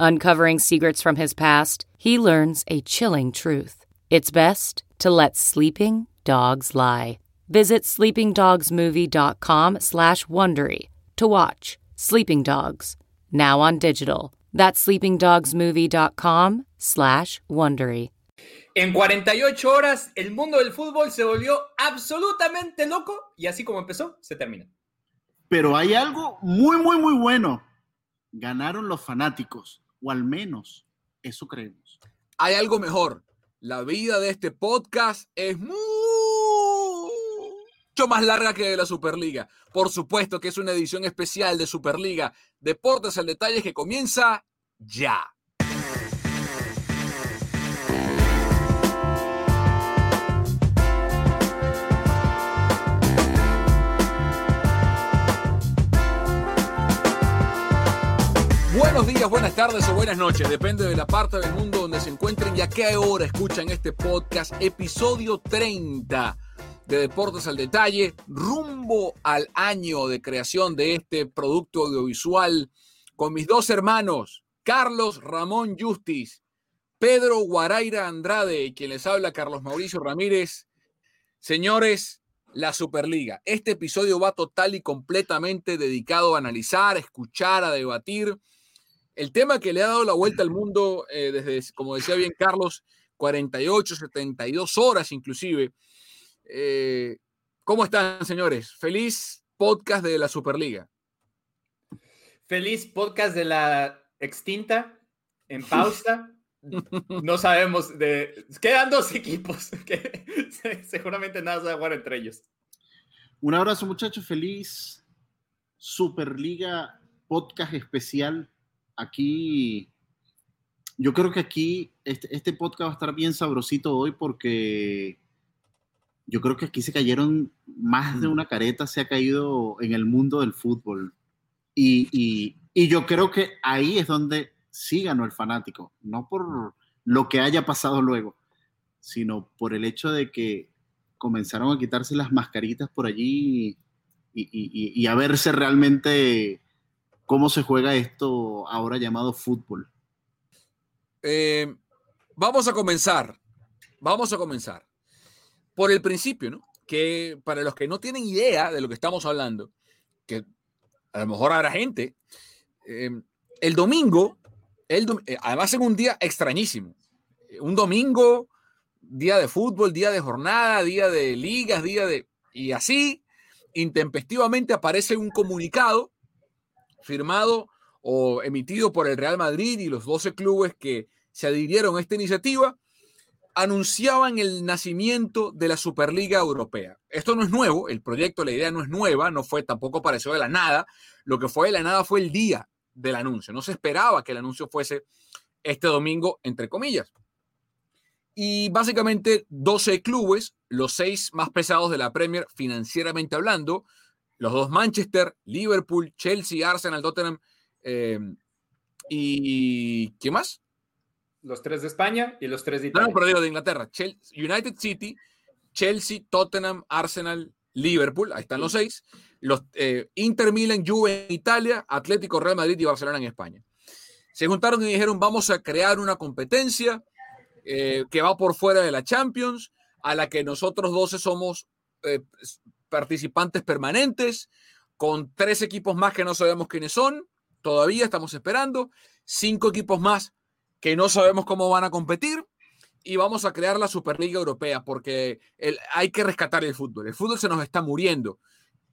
Uncovering secrets from his past, he learns a chilling truth. It's best to let sleeping dogs lie. Visit sleepingdogsmovie.com slash Wondery to watch Sleeping Dogs, now on digital. That's sleepingdogsmovie.com slash Wondery. En 48 horas, el mundo del fútbol se volvió absolutamente loco y así como empezó, se termina. Pero hay algo muy, muy, muy bueno. Ganaron los fanáticos, o al menos eso creemos. Hay algo mejor. La vida de este podcast es mucho más larga que de la Superliga. Por supuesto que es una edición especial de Superliga. Deportes al detalle que comienza ya. Buenos días, buenas tardes o buenas noches, depende de la parte del mundo donde se encuentren y a qué hora escuchan este podcast, episodio 30 de Deportes al Detalle, rumbo al año de creación de este producto audiovisual con mis dos hermanos, Carlos Ramón Justis, Pedro Guaraira Andrade, quien les habla Carlos Mauricio Ramírez. Señores, la Superliga. Este episodio va total y completamente dedicado a analizar, escuchar, a debatir el tema que le ha dado la vuelta al mundo eh, desde, como decía bien Carlos, 48, 72 horas inclusive. Eh, ¿Cómo están, señores? Feliz podcast de la Superliga. Feliz podcast de la extinta, en pausa. No sabemos de... Quedan dos equipos que seguramente nada se va a jugar entre ellos. Un abrazo, muchachos. Feliz Superliga podcast especial aquí, yo creo que aquí este, este, podcast va a estar bien sabrosito hoy porque yo creo que aquí se cayeron, más de una careta se ha caído en el mundo del fútbol. Y, y yo creo que ahí es donde sí ganó el fanático, no por lo que haya pasado luego, sino por el hecho de que comenzaron a quitarse las mascaritas por allí y, y a verse realmente cómo se juega esto ahora llamado fútbol. Eh, vamos a comenzar, vamos a comenzar por el principio, ¿no? Que para los que no tienen idea de lo que estamos hablando, que a lo mejor habrá gente, eh, el domingo, el eh, además en un día extrañísimo, un domingo, día de fútbol, día de jornada, día de ligas, día de... Y así, intempestivamente aparece un comunicado firmado o emitido por el Real Madrid y los 12 clubes que se adhirieron a esta iniciativa, anunciaban el nacimiento de la Superliga Europea. Esto no es nuevo, el proyecto, la idea no es nueva, no fue tampoco apareció de la nada. Lo que fue de la nada fue el día del anuncio. No se esperaba que el anuncio fuese este domingo, entre comillas. Y básicamente 12 clubes, los seis más pesados de la Premier financieramente hablando, los dos Manchester, Liverpool, Chelsea, Arsenal, Tottenham em, y ¿qué más? Los tres de España y los tres de Italia. No, no, pero de Inglaterra. United City, Chelsea, Tottenham, Arsenal, Liverpool, ahí están los seis, los eh, Inter Milan, Juve en Italia, Atlético, Real Madrid y Barcelona en España. Se juntaron y dijeron, vamos a crear una competencia eh, que va por fuera de la Champions, a la que nosotros 12 somos eh, participantes permanentes, con tres equipos más que no sabemos quiénes son, todavía estamos esperando, cinco equipos más que no sabemos cómo van a competir, y vamos a crear la Superliga Europea porque hay que rescatar el fútbol. El fútbol se nos está muriendo.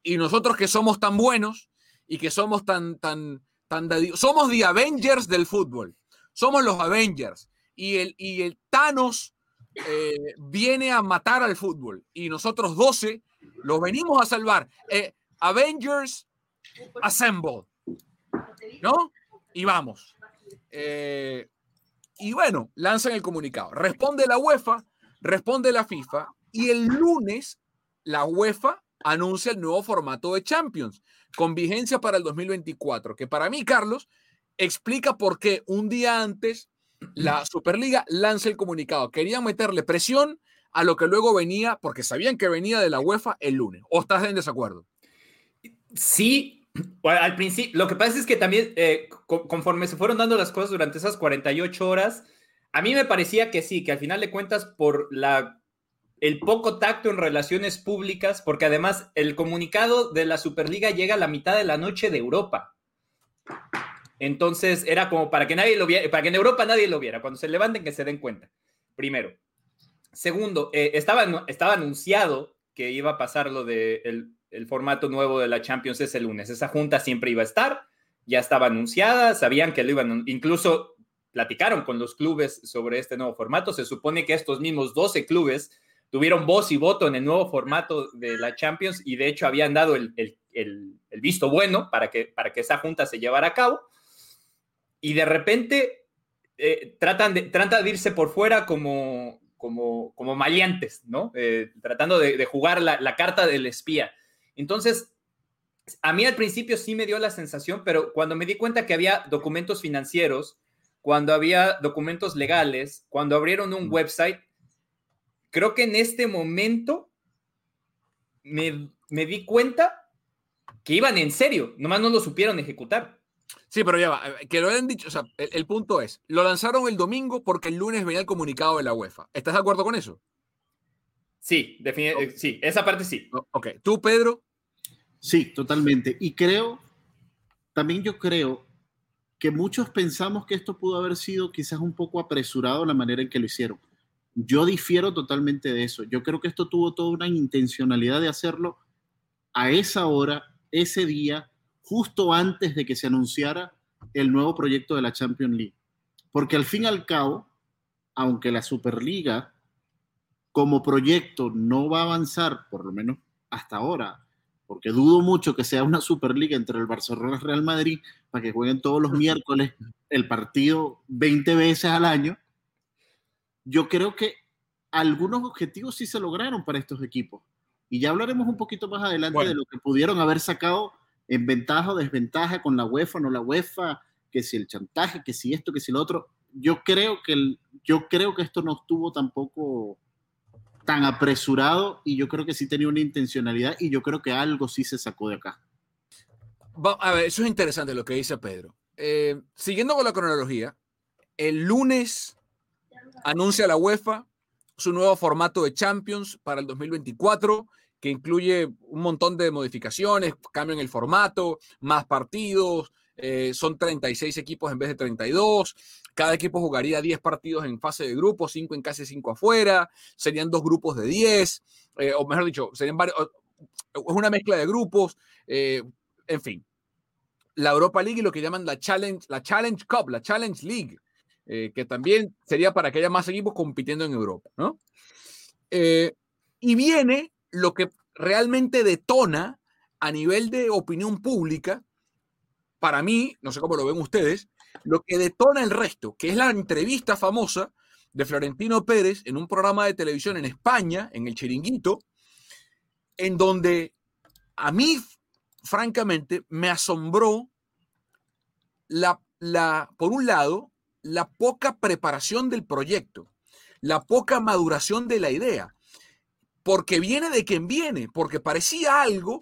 Y nosotros que somos tan buenos y que somos tan, tan, tan, somos the Avengers del fútbol. Somos los Avengers. Y el, y el Thanos eh, viene a matar al fútbol. Y nosotros 12 los venimos a salvar. Eh, Avengers Assemble. ¿No? Y vamos. Eh, y bueno, lanzan el comunicado. Responde la UEFA, responde la FIFA y el lunes la UEFA anuncia el nuevo formato de Champions con vigencia para el 2024, que para mí, Carlos, explica por qué un día antes la Superliga lanza el comunicado. Querían meterle presión a lo que luego venía, porque sabían que venía de la UEFA el lunes. ¿O estás en desacuerdo? Sí, al principio, lo que pasa es que también, eh, conforme se fueron dando las cosas durante esas 48 horas, a mí me parecía que sí, que al final de cuentas, por la, el poco tacto en relaciones públicas, porque además el comunicado de la Superliga llega a la mitad de la noche de Europa. Entonces era como para que nadie lo viera, para que en Europa nadie lo viera, cuando se levanten que se den cuenta. Primero. Segundo, eh, estaba, estaba anunciado que iba a pasar lo de el, el formato nuevo de la Champions es el lunes. Esa junta siempre iba a estar, ya estaba anunciada, sabían que lo iban, incluso platicaron con los clubes sobre este nuevo formato. Se supone que estos mismos 12 clubes tuvieron voz y voto en el nuevo formato de la Champions y de hecho habían dado el, visto bueno para que, para que esa junta se llevara a cabo. Y de repente eh, tratan, de, de irse por fuera como, como, como maleantes, ¿no? Eh, tratando de, jugar la, la, carta del espía. Entonces, a mí al principio sí me dio la sensación, pero cuando me di cuenta que había documentos financieros, cuando había documentos legales, cuando abrieron un website, creo que en este momento me, di cuenta que iban en serio, nomás no lo supieron ejecutar. Sí, pero ya va, eh, que lo hayan dicho, o sea, el, punto es, lo lanzaron el domingo porque el lunes venía el comunicado de la UEFA. ¿Estás de acuerdo con eso? Sí, definitivamente, sí, esa parte sí. Ok, ¿tú, Pedro? Sí, totalmente. Y creo, también yo creo que muchos pensamos que esto pudo haber sido quizás un poco apresurado la manera en que lo hicieron. Yo difiero totalmente de eso. Yo creo que esto tuvo toda una intencionalidad de hacerlo a esa hora, ese día, justo antes de que se anunciara el nuevo proyecto de la Champions League. Porque al fin y al cabo, aunque la Superliga como proyecto no va a avanzar, por lo menos hasta ahora, porque dudo mucho que sea una Superliga entre el Barcelona y el Real Madrid para que jueguen todos los miércoles el partido 20 veces al año. Yo creo que algunos objetivos sí se lograron para estos equipos. Y ya hablaremos un poquito más adelante de lo que pudieron haber sacado en ventaja o desventaja con la UEFA, no la UEFA, que si el chantaje, que si esto, que si lo otro. Yo creo que, yo creo que esto no estuvo tampoco tan apresurado y yo creo que sí tenía una intencionalidad y yo creo que algo sí se sacó de acá. A ver, eso es interesante lo que dice Pedro. Eh, siguiendo con la cronología, el lunes anuncia la UEFA su nuevo formato de Champions para el 2024, que incluye un montón de modificaciones, cambian el formato, más partidos, eh, son 36 equipos en vez de 32. Cada equipo jugaría 10 partidos en fase de grupo, 5 en casa y 5 afuera. Serían dos grupos de 10, eh, o mejor dicho, serían varios. Es una mezcla de grupos. Eh, en fin. La Europa League y lo que llaman la Challenge, la Challenge Cup, la Challenge League, que también sería para que haya más equipos compitiendo en Europa, ¿no? y viene lo que realmente detona a nivel de opinión pública para mí, no sé cómo lo ven ustedes, lo que detona el resto, que es la entrevista famosa de Florentino Pérez en un programa de televisión en España, en el Chiringuito, en donde a mí, francamente, me asombró la, la, por un lado, la poca preparación del proyecto, la poca maduración de la idea. Porque viene de quien viene, porque parecía algo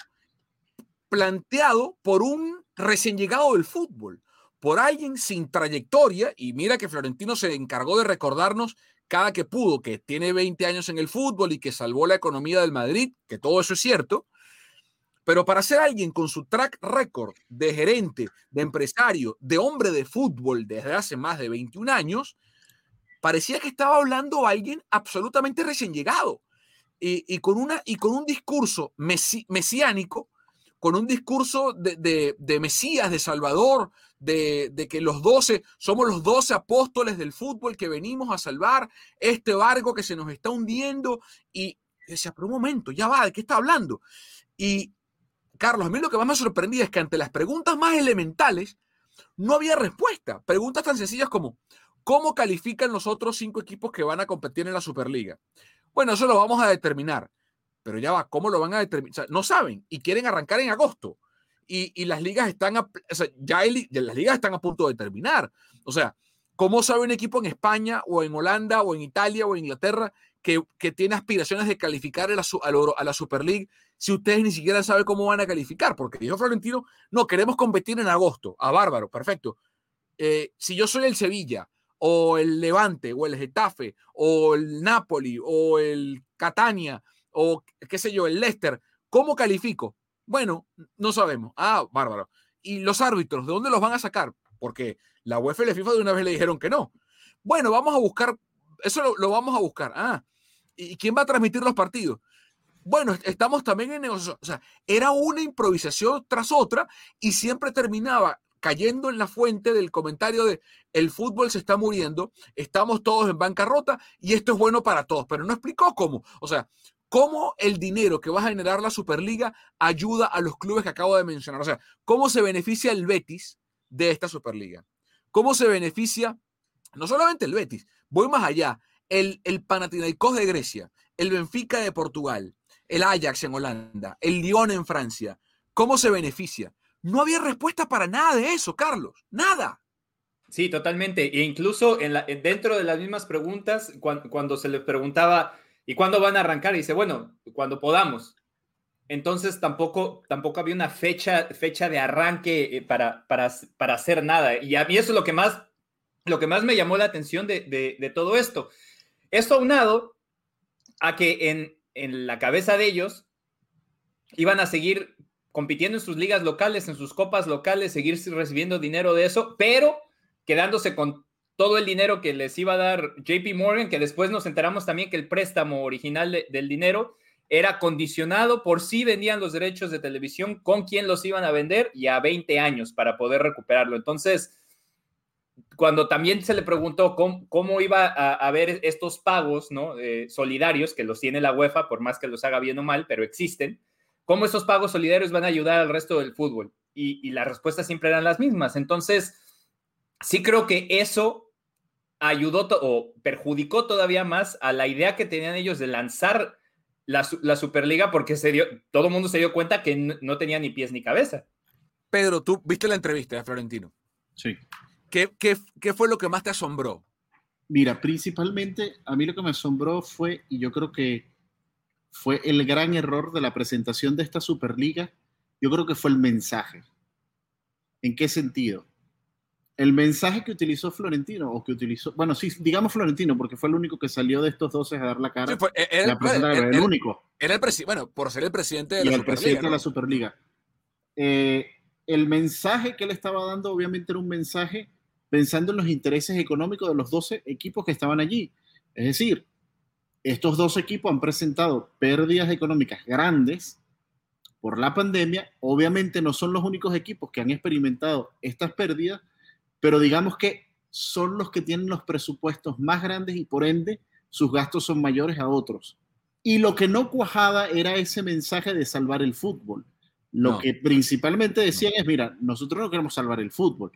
planteado por un recién llegado del fútbol, por alguien sin trayectoria, y mira que Florentino se encargó de recordarnos cada que pudo que tiene 20 años en el fútbol y que salvó la economía del Madrid, que todo eso es cierto, pero para ser alguien con su track record de gerente, de empresario, de hombre de fútbol desde hace más de 21 años, parecía que estaba hablando alguien absolutamente recién llegado y, con, una, y con un discurso mesiánico, con un discurso de, Mesías, de Salvador, de, de, que los doce somos los doce apóstoles del fútbol que venimos a salvar este barco que se nos está hundiendo. Y decía, pero un momento, ya va, ¿de qué está hablando? Y Carlos, a mí lo que más me sorprendía es que ante las preguntas más elementales no había respuesta. Preguntas tan sencillas como, ¿cómo califican los otros cinco equipos que van a competir en la Superliga? Bueno, eso lo vamos a determinar. Pero ya va, ¿cómo lo van a determinar? no saben y quieren arrancar en agosto. Y, las ligas están, a, ya, las ligas están a punto de terminar. O sea, ¿cómo sabe un equipo en España o en Holanda o en Italia o en Inglaterra que, tiene aspiraciones de calificar a la, a la Super League si ustedes ni siquiera saben cómo van a calificar? Porque dijo Florentino, no, queremos competir en agosto. A bárbaro, perfecto. Eh, si yo soy el Sevilla o el Levante, o el Getafe, o el Napoli, o el Catania, o qué sé yo, el Leicester, ¿cómo califico? Bueno, no sabemos. Ah, bárbaro. ¿Y los árbitros, de dónde los van a sacar? Porque la UEFA y la FIFA de una vez le dijeron que no. Bueno, vamos a buscar, eso lo, vamos a buscar. Ah, ¿y quién va a transmitir los partidos? Bueno, estamos también en negociación. O sea, era una improvisación tras otra y siempre terminaba cayendo en la fuente del comentario de el fútbol se está muriendo, estamos todos en bancarrota y esto es bueno para todos, pero no explicó cómo. O sea, cómo el dinero que va a generar la Superliga ayuda a los clubes que acabo de mencionar. O sea, cómo se beneficia el Betis de esta Superliga. Cómo se beneficia no solamente el Betis, voy más allá, el, el Panathinaikos de Grecia, el Benfica de Portugal, el Ajax en Holanda, el Lyon en Francia. ¿Cómo se beneficia? No había respuesta para nada de eso, Carlos. Nada. Sí, totalmente. E incluso en dentro de las mismas preguntas, cuando, se les preguntaba, ¿y cuándo van a arrancar? Y dice, bueno, cuando podamos. Entonces tampoco, tampoco había una fecha, fecha de arranque eh, para, para, para, hacer nada. Y a mí eso es lo que más, lo que más me llamó la atención de, de, todo esto. Esto aunado a que en, en la cabeza de ellos iban a seguir compitiendo en sus ligas locales, en sus copas locales, seguir recibiendo dinero de eso, pero quedándose con todo el dinero que les iba a dar JP Morgan, que después nos enteramos también que el préstamo original del dinero era condicionado por si vendían los derechos de televisión, con quién los iban a vender y a 20 años para poder recuperarlo. Entonces, cuando también se le preguntó cómo, iba a haber estos pagos ¿no? Eh, solidarios, que los tiene la UEFA, por más que los haga bien o mal, pero existen, cómo esos pagos solidarios van a ayudar al resto del fútbol. Y, las respuestas siempre eran las mismas. Entonces, sí creo que eso ayudó o perjudicó todavía más a la idea que tenían ellos de lanzar la, Superliga porque se dio, todo el mundo se dio cuenta que no, tenía ni pies ni cabeza. Pedro, tú viste la entrevista de Florentino. Sí. ¿Qué, qué, qué fue lo que más te asombró? Mira, principalmente a mí lo que me asombró fue, y yo creo que fue el gran error de la presentación de esta Superliga, yo creo que fue el mensaje. ¿En qué sentido? El mensaje que utilizó Florentino, o que utilizó, bueno, sí, digamos Florentino, porque fue el único que salió de estos dos a dar la cara. E-, era, el, único. Era el presidente, bueno, por ser el presidente de la Superliga. presidente de la Superliga. Eh, el mensaje que él estaba dando, obviamente, era un mensaje pensando en los intereses económicos de los 12 equipos que estaban allí. Es decir, estos dos equipos han presentado pérdidas económicas grandes por la pandemia. Obviamente no son los únicos equipos que han experimentado estas pérdidas, pero digamos que son los que tienen los presupuestos más grandes y por ende sus gastos son mayores a otros. Y lo que no cuajaba era ese mensaje de salvar el fútbol. Lo que principalmente decían es, mira, nosotros no queremos salvar el fútbol,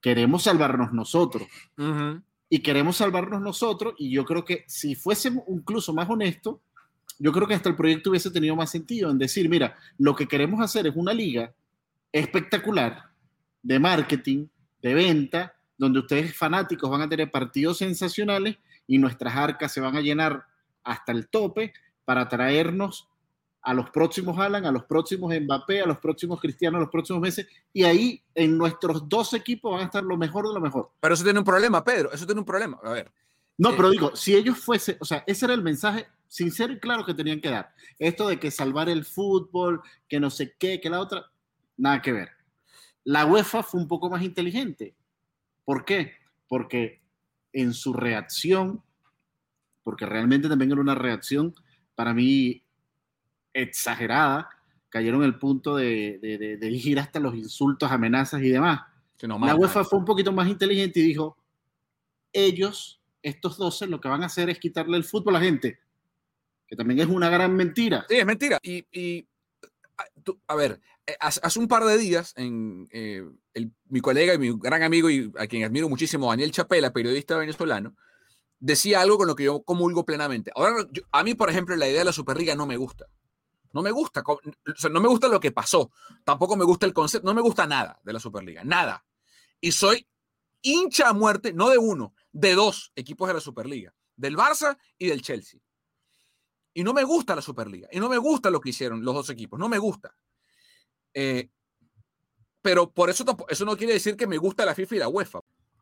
queremos salvarnos nosotros y queremos salvarnos nosotros. Y yo creo que si fuésemos incluso más honestos, yo creo que hasta el proyecto hubiese tenido más sentido en decir, mira, lo que queremos hacer es una liga espectacular de marketing, de venta, donde ustedes fanáticos van a tener partidos sensacionales y nuestras arcas se van a llenar hasta el tope, para traernos a los próximos Alan, a los próximos Mbappé, a los próximos Cristiano, a los próximos meses, y ahí en nuestros dos equipos van a estar lo mejor de lo mejor. Pero eso tiene un problema, Pedro, eso tiene un problema. A ver. No, eh, pero digo, si ellos fuesen, o sea, ese era el mensaje sincero y claro que tenían que dar. Esto de que salvar el fútbol, que no sé qué, que la otra, nada que ver. La UEFA fue un poco más inteligente. ¿Por qué? Porque en su reacción, porque realmente también era una reacción para mí exagerada, cayeron el punto de, de, ir hasta los insultos, amenazas y demás. la UEFA fue un poquito más inteligente y dijo, ellos, estos 12, lo que van a hacer es quitarle el fútbol a la gente, que también es una gran mentira. Sí, es mentira. Y, a ver, eh, hace, un par de días, en, eh, mi colega y mi gran amigo y a quien admiro muchísimo, Daniel Chapela, periodista venezolano, decía algo con lo que yo comulgo plenamente. Ahora, a mí, por ejemplo, la idea de la Superliga no me gusta. No me gusta, no me gusta lo que pasó. Tampoco me gusta el concepto, no me gusta nada de la Superliga, nada. Y soy hincha a muerte, no de uno, de dos equipos de la Superliga, del Barça y del Chelsea. Y no me gusta la Superliga, y no me gusta lo que hicieron los dos equipos, no me gusta. Eh, pero por eso, eso no quiere decir que me gusta la FIFA y la UEFA.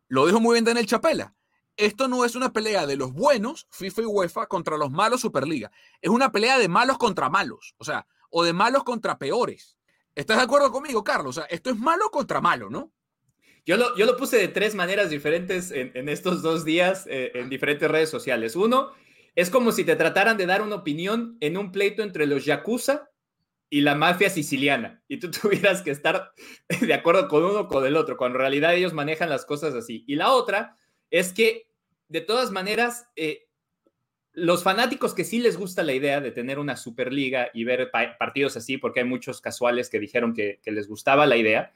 Lo dijo muy bien Daniel Chapela esto no es una pelea de los buenos, FIFA y UEFA, contra los malos Superliga. Es una pelea de malos contra malos, o sea, o de malos contra peores. ¿Estás de acuerdo conmigo, Carlos? O sea, esto es malo contra malo, ¿no? Yo lo, yo lo puse de tres maneras diferentes en, estos dos días eh, en diferentes redes sociales. Uno, es como si te trataran de dar una opinión en un pleito entre los Yakuza y la mafia siciliana, y tú tuvieras que estar de acuerdo con uno o con el otro, cuando en realidad ellos manejan las cosas así. Y la otra es que de todas maneras, eh, los fanáticos que sí les gusta la idea de tener una Superliga y ver partidos así, porque hay muchos casuales que dijeron que, les gustaba la idea,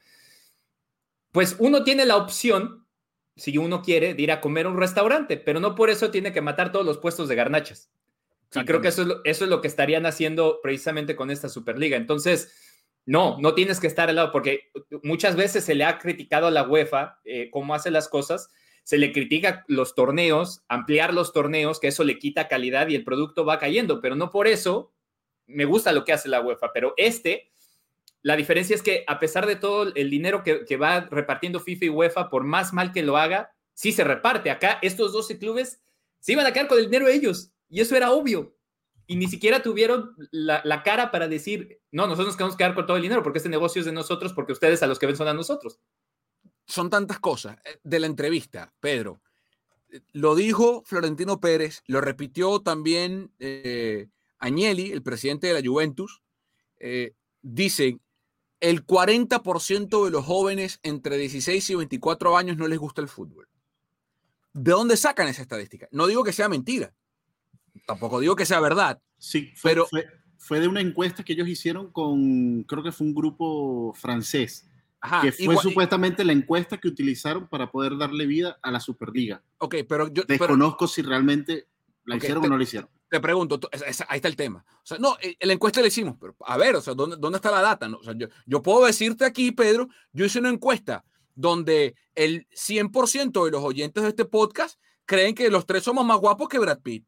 pues uno tiene la opción, si uno quiere, de ir a comer a un restaurante, pero no por eso tiene que matar todos los puestos de garnachas. Y creo que eso es, lo, eso es lo que estarían haciendo precisamente con esta Superliga. Entonces, no, no tienes que estar al lado, porque muchas veces se le ha criticado a la UEFA eh, cómo hace las cosas, se le critica los torneos, ampliar los torneos, que eso le quita calidad y el producto va cayendo, pero no por eso me gusta lo que hace la UEFA, pero este, la diferencia es que a pesar de todo el dinero que, va repartiendo FIFA y UEFA, por más mal que lo haga, sí se reparte. Acá estos 12 clubes se iban a quedar con el dinero ellos, y eso era obvio. Y ni siquiera tuvieron la, cara para decir, no, nosotros nos queremos quedar con todo el dinero porque este negocio es de nosotros, porque ustedes a los que ven son a nosotros son tantas cosas. Eh, de la entrevista, Pedro, eh, lo dijo Florentino Pérez, lo repitió también eh, Agnelli, el presidente de la Juventus. Eh, dicen, el 40% de los jóvenes entre 16 y 24 años no les gusta el fútbol. ¿De dónde sacan esa estadística? No digo que sea mentira, tampoco digo que sea verdad. Sí, pero fue, fue de una encuesta que ellos hicieron con, creo que fue un grupo francés que fue supuestamente la encuesta que utilizaron para poder darle vida a la Superliga. Ok, pero yo desconozco si realmente la hicieron o no la hicieron. Te pregunto, ahí está el tema. O sea, no, eh, la encuesta la hicimos, pero a ver, o sea, ¿dónde, dónde está la data? O sea, yo, yo puedo decirte aquí, Pedro, yo hice una encuesta donde el 100% de los oyentes de este podcast creen que los tres somos más guapos que Brad Pitt.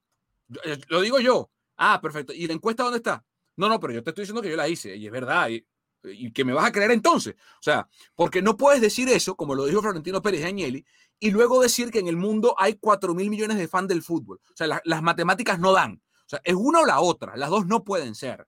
Eh, lo digo yo. Ah, perfecto. ¿Y la encuesta dónde está? No, no, pero yo te estoy diciendo que yo la hice y es verdad. Y, y que me vas a creer entonces. O sea, porque no puedes decir eso, como lo dijo Florentino Pérez Agnelli, y luego decir que en el mundo hay 4 mil millones de fans del fútbol. O sea, las matemáticas no dan. O sea, es una o la otra. Las dos no pueden ser.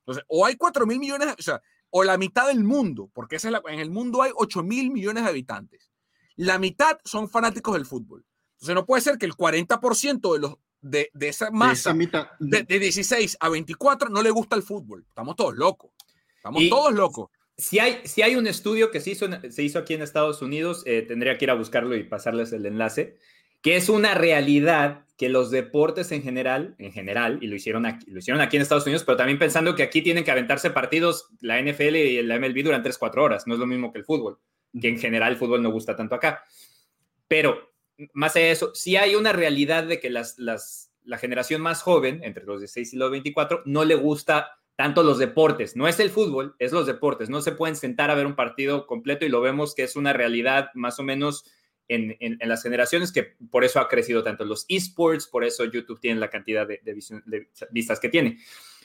Entonces, o hay 4 mil millones, o sea, o la mitad del mundo, porque esa es en el mundo hay 8 mil millones de habitantes. La mitad son fanáticos del fútbol. Entonces, no puede ser que el 40% de los de, esa masa de, de 16 a 24 no le gusta el fútbol. Estamos todos locos. Estamos todos locos. Si hay, si hay un estudio que se hizo, se hizo aquí en Estados Unidos, eh, tendría que ir a buscarlo y pasarles el enlace, que es una realidad que los deportes en general, en general, y lo hicieron aquí, lo hicieron aquí en Estados Unidos, pero también pensando que aquí tienen que aventarse partidos la NFL y la MLB durante 3-4 horas, no es lo mismo que el fútbol, que en general el fútbol no gusta tanto acá. Pero más allá de eso, sí hay una realidad de que las, las, la generación más joven, entre los 16 y los 24, no le gusta tanto los deportes, no es el fútbol, es los deportes, no se pueden sentar a ver un partido completo y lo vemos que es una realidad más o menos en, en, las generaciones, que por eso ha crecido tanto los esports, por eso YouTube tiene la cantidad de, de, vistas que tiene.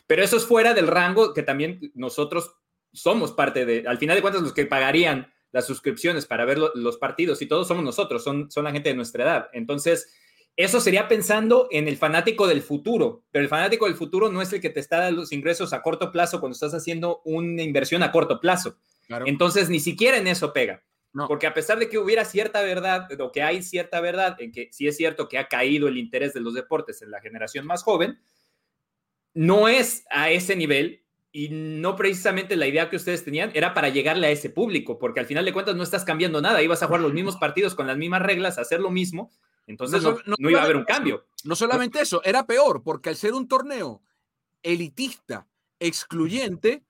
Pero eso es fuera del rango que también nosotros somos parte de, al final de cuentas, los que pagarían las suscripciones para ver los partidos y todos somos nosotros, son, son la gente de nuestra edad. Entonces, eso sería pensando en el fanático del futuro, pero el fanático del futuro no es el que te está dando los ingresos a corto plazo cuando estás haciendo una inversión a corto plazo. Entonces, ni siquiera en eso pega. Porque a pesar de que hubiera cierta verdad, o que hay cierta verdad en que sí es cierto que ha caído el interés de los deportes en la generación más joven, no es a ese nivel y no precisamente la idea que ustedes tenían era para llegarle a ese público, porque al final de cuentas no estás cambiando nada, ibas a jugar los mismos partidos con las mismas reglas, hacer lo mismo, entonces no, iba a haber un cambio. No solamente eso, era peor, porque al ser un torneo elitista, excluyente,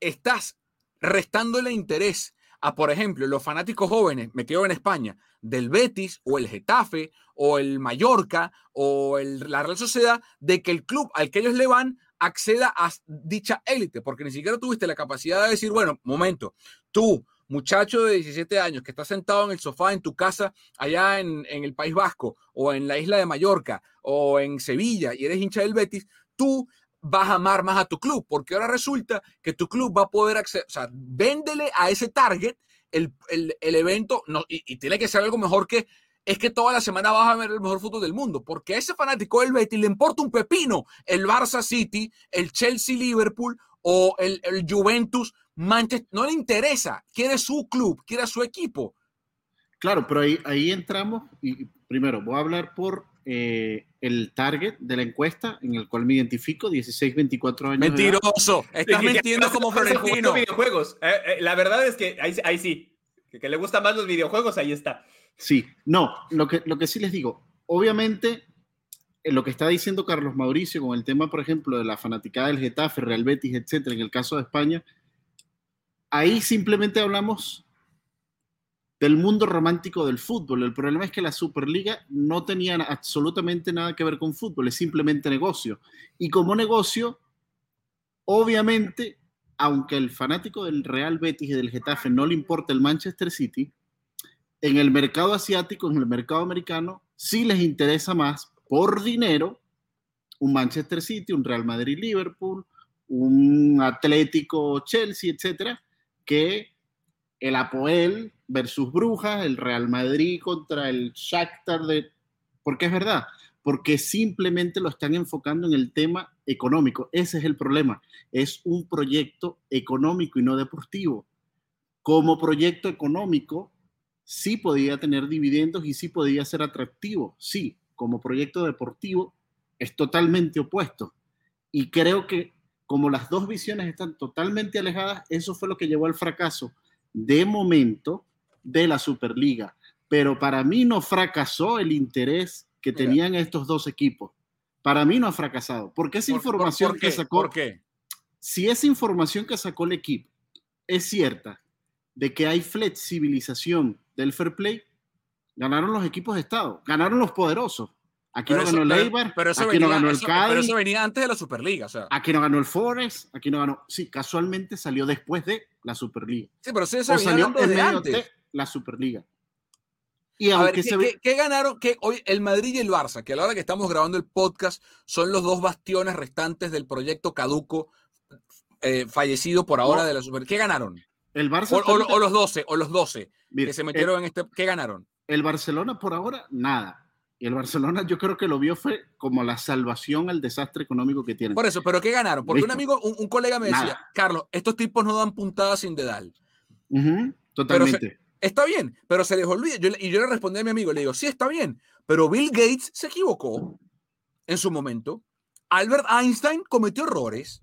estás restándole interés a, por ejemplo, los fanáticos jóvenes, me quedo en España, del Betis o el Getafe o el Mallorca o la Real Sociedad, de que el club al que ellos le van acceda a dicha élite, porque ni siquiera tuviste la capacidad de decir, bueno, momento, tú, muchacho de 17 años que está sentado en el sofá en tu casa allá en, en, el País Vasco o en la isla de Mallorca o en Sevilla y eres hincha del Betis, tú vas a amar más a tu club, porque ahora resulta que tu club va a poder acceder, o sea, véndele a ese target el, el, el evento no, y, tiene que ser algo mejor que es que toda la semana vas a ver el mejor fútbol del mundo, porque a ese fanático del Betis le importa un pepino el Barça City, el Chelsea Liverpool o el, el Juventus Manchester, no le interesa, quiere su club, quiere su equipo. Claro, pero ahí, ahí entramos y primero voy a hablar por eh, el target de la encuesta en el cual me identifico, 16, 24 años. Mentiroso, estás mintiendo como Florentino. videojuegos. Eh, eh, la verdad es que ahí, ahí sí, que, que, le gustan más los videojuegos, ahí está. Sí, no, lo que, lo que sí les digo, obviamente lo que está diciendo Carlos Mauricio con el tema, por ejemplo, de la fanaticada del Getafe, Real Betis, etcétera, en el caso de España, ahí simplemente hablamos del mundo romántico del fútbol. El problema es que la Superliga no tenía absolutamente nada que ver con fútbol, es simplemente negocio. Y como negocio, obviamente, aunque el fanático del Real Betis y del Getafe no le importa el Manchester City, en el mercado asiático, en el mercado americano, sí les interesa más por dinero un Manchester City, un Real Madrid Liverpool, un Atlético Chelsea, etcétera, que el Apoel versus Brujas, el Real Madrid contra el Shakhtar de... Porque es verdad, porque simplemente lo están enfocando en el tema económico. Ese es el problema. Es un proyecto económico y no deportivo. Como proyecto económico, sí podía tener dividendos y sí podía ser atractivo. Sí, como proyecto deportivo es totalmente opuesto. Y creo que como las dos visiones están totalmente alejadas, eso fue lo que llevó al fracaso de momento de la Superliga. Pero para mí no fracasó el interés que tenían estos dos equipos. Para mí no ha fracasado. Porque esa información que sacó. ¿Por qué? Si esa información que sacó el equipo es cierta, de que hay flexibilización del fair play, ganaron los equipos de Estado, ganaron los poderosos. Aquí no ganó el Eibar, aquí no ganó el Cádiz. Pero eso venía antes de la Superliga. O sea. Aquí no ganó el Forest, aquí no ganó. Sí, casualmente salió después de la Superliga. Sí, pero sí, eso salió en antes. de la Superliga. Y a ver, ¿qué, se ve... ¿qué, ganaron? Que hoy el Madrid y el Barça, que a la hora que estamos grabando el podcast, son los dos bastiones restantes del proyecto caduco eh, fallecido por ahora no. de la Superliga. ¿Qué ganaron? El Barça. O, o, o, los 12, o los 12 Mira, que se metieron el, en este. ¿Qué ganaron? El Barcelona por ahora, nada. Y el Barcelona yo creo que lo vio fue como la salvación al desastre económico que tiene. Por eso, pero ¿qué ganaron? Porque ¿Listo? un amigo, un, un, colega me decía. Carlos, estos tipos no dan puntadas sin dedal. Uh -huh, totalmente. Se, está bien, pero se les olvida. Yo, y yo le respondí a mi amigo, le digo, sí, está bien, pero Bill Gates se equivocó en su momento. Albert Einstein cometió errores.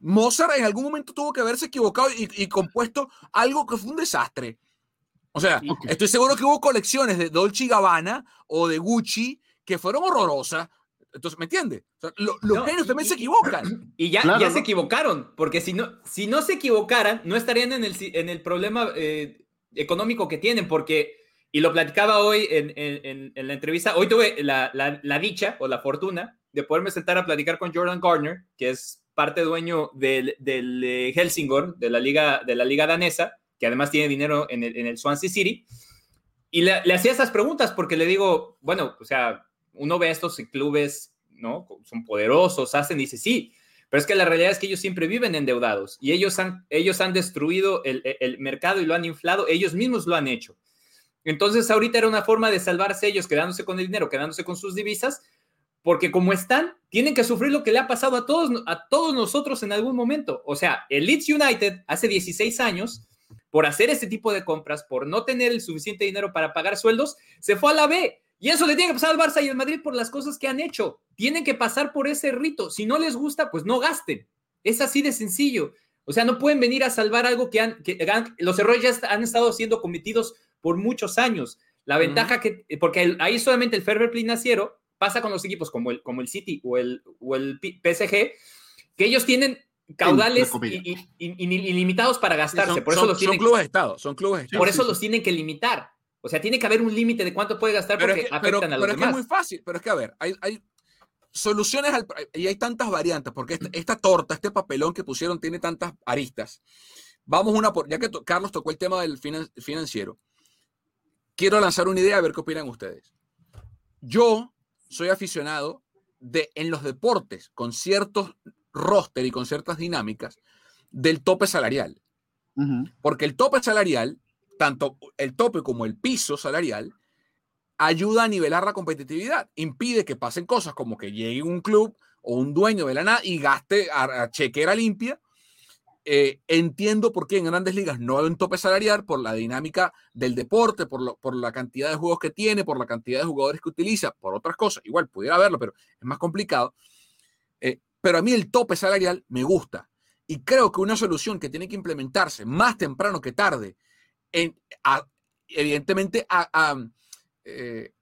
Mozart en algún momento tuvo que haberse equivocado y, y compuesto algo que fue un desastre. O sea, okay. estoy seguro que hubo colecciones de Dolce Gabbana o de Gucci que fueron horrorosas. Entonces, ¿me entiendes? O sea, lo, los no, genios también y, se equivocan. Y ya, claro, ya ¿no? se equivocaron, porque si no, si no se equivocaran, no estarían en el, en el problema eh, económico que tienen, porque, y lo platicaba hoy en, en, en la entrevista, hoy tuve la, la, la, dicha o la fortuna de poderme sentar a platicar con Jordan Garner, que es parte dueño del, del eh, Helsingor, de la liga, de la liga danesa, que además tiene dinero en el, en el Swansea City. y le, le, hacía esas preguntas porque le digo, bueno, o sea, uno ve a estos clubes, ¿no? Son poderosos, hacen, dice, sí, pero es que la realidad es que ellos siempre viven endeudados y ellos han, ellos han destruido el, el mercado y lo han inflado, ellos mismos lo han hecho. Entonces, ahorita era una forma de salvarse ellos, quedándose con el dinero, quedándose con sus divisas, porque como están, tienen que sufrir lo que le ha pasado a todos, a todos nosotros en algún momento. O sea, el Leeds United hace 16 años, por hacer este tipo de compras, por no tener el suficiente dinero para pagar sueldos, se fue a la B. Y eso le tiene que pasar al Barça y al Madrid por las cosas que han hecho. Tienen que pasar por ese rito. Si no les gusta, pues no gasten. Es así de sencillo. O sea, no pueden venir a salvar algo que han, que los errores ya han estado siendo cometidos por muchos años. La ventaja que, porque ahí solamente el fair financiero pasa con los equipos como el, como el City o el, o el PSG, que ellos tienen caudales ilimitados para gastarse. son, por eso son, los tienen, clubes de Estado, son clubes de Estado. Por eso los tienen que limitar. O sea, tiene que haber un límite de cuánto puede gastar porque es que, afectan pero, a los pero demás. es que es muy fácil, pero es que a ver, hay, hay soluciones al, y hay tantas variantes, porque esta, esta, torta, este papelón que pusieron tiene tantas aristas. Vamos una por, ya que to, Carlos tocó el tema del finan, financiero, quiero lanzar una idea a ver qué opinan ustedes. Yo soy aficionado de en los deportes con ciertos roster y con ciertas dinámicas del tope salarial. Uh -huh. Porque el tope salarial, tanto el tope como el piso salarial, ayuda a nivelar la competitividad. Impide que pasen cosas como que llegue un club o un dueño de la nada y gaste a, a chequera limpia. Eh, entiendo por qué en grandes ligas no hay un tope salarial por la dinámica del deporte, por, lo, por la cantidad de juegos que tiene, por la cantidad de jugadores que utiliza, por otras cosas. Igual pudiera haberlo, pero es más complicado. Eh, pero a mí el tope salarial me gusta. Y creo que una solución que tiene que implementarse más temprano que tarde, en, a, evidentemente a, a, eh,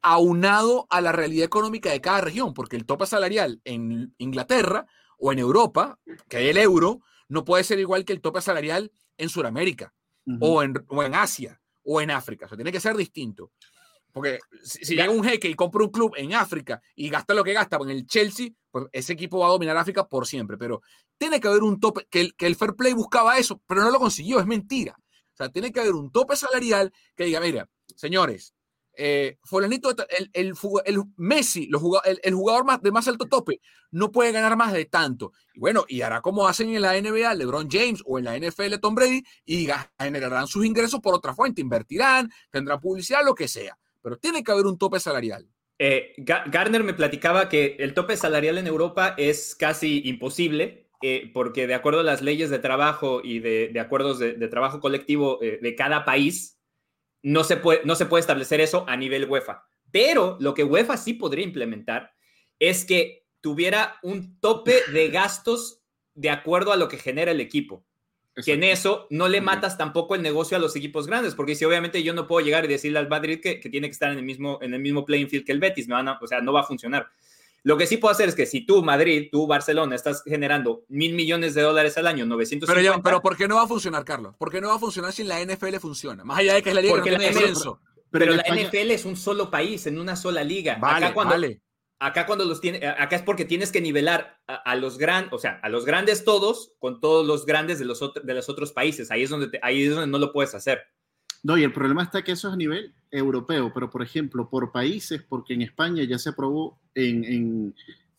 aunado a la realidad económica de cada región, porque el tope salarial en Inglaterra o en Europa, que hay el euro, no puede ser igual que el tope salarial en Sudamérica uh -huh. o, en, o, en, Asia o en África. O sea, tiene que ser distinto. Porque si, si llega un jeque y compra un club en África y gasta lo que gasta en el Chelsea, pues ese equipo va a dominar África por siempre. Pero tiene que haber un tope, que el, que el Fair Play buscaba eso, pero no lo consiguió, es mentira. O sea, tiene que haber un tope salarial que diga, mira, señores, eh, Fulanito, el, el, el, Messi, los el, jugador más, de más alto tope, no puede ganar más de tanto. Y bueno, y hará como hacen en la NBA LeBron James o en la NFL Tom Brady y generarán sus ingresos por otra fuente, invertirán, tendrán publicidad, lo que sea. Pero tiene que haber un tope salarial. Eh, Garner me platicaba que el tope salarial en Europa es casi imposible. Eh, porque de acuerdo a las leyes de trabajo y de, acuerdos de, de, trabajo colectivo eh, de cada país, no se, puede, no se puede establecer eso a nivel UEFA. Pero lo que UEFA sí podría implementar es que tuviera un tope de gastos de acuerdo a lo que genera el equipo. Exacto. Que en eso no le matas tampoco el negocio a los equipos grandes, porque si obviamente yo no puedo llegar y decirle al Madrid que, que tiene que estar en el, mismo, en el mismo playing field que el Betis, me van a, o sea, no va a funcionar. Lo que sí puedo hacer es que si tú, Madrid, tú, Barcelona, estás generando mil millones de dólares al año, 950... Pero, ya, pero ¿por qué no va a funcionar, Carlos? ¿Por qué no va a funcionar si la NFL funciona? Más allá de que es la liga Porque que no tiene la descenso. Pero, pero la España... NFL es un solo país, en una sola liga. Vale, acá cuando, vale. Acá cuando los tiene, acá es porque tienes que nivelar a, los grandes, o sea, a los grandes todos con todos los grandes de los, de los otros países. Ahí es, donde ahí es donde no lo puedes hacer. No, y el problema está que eso es a nivel europeo, pero por ejemplo, por países, porque en España ya se aprobó en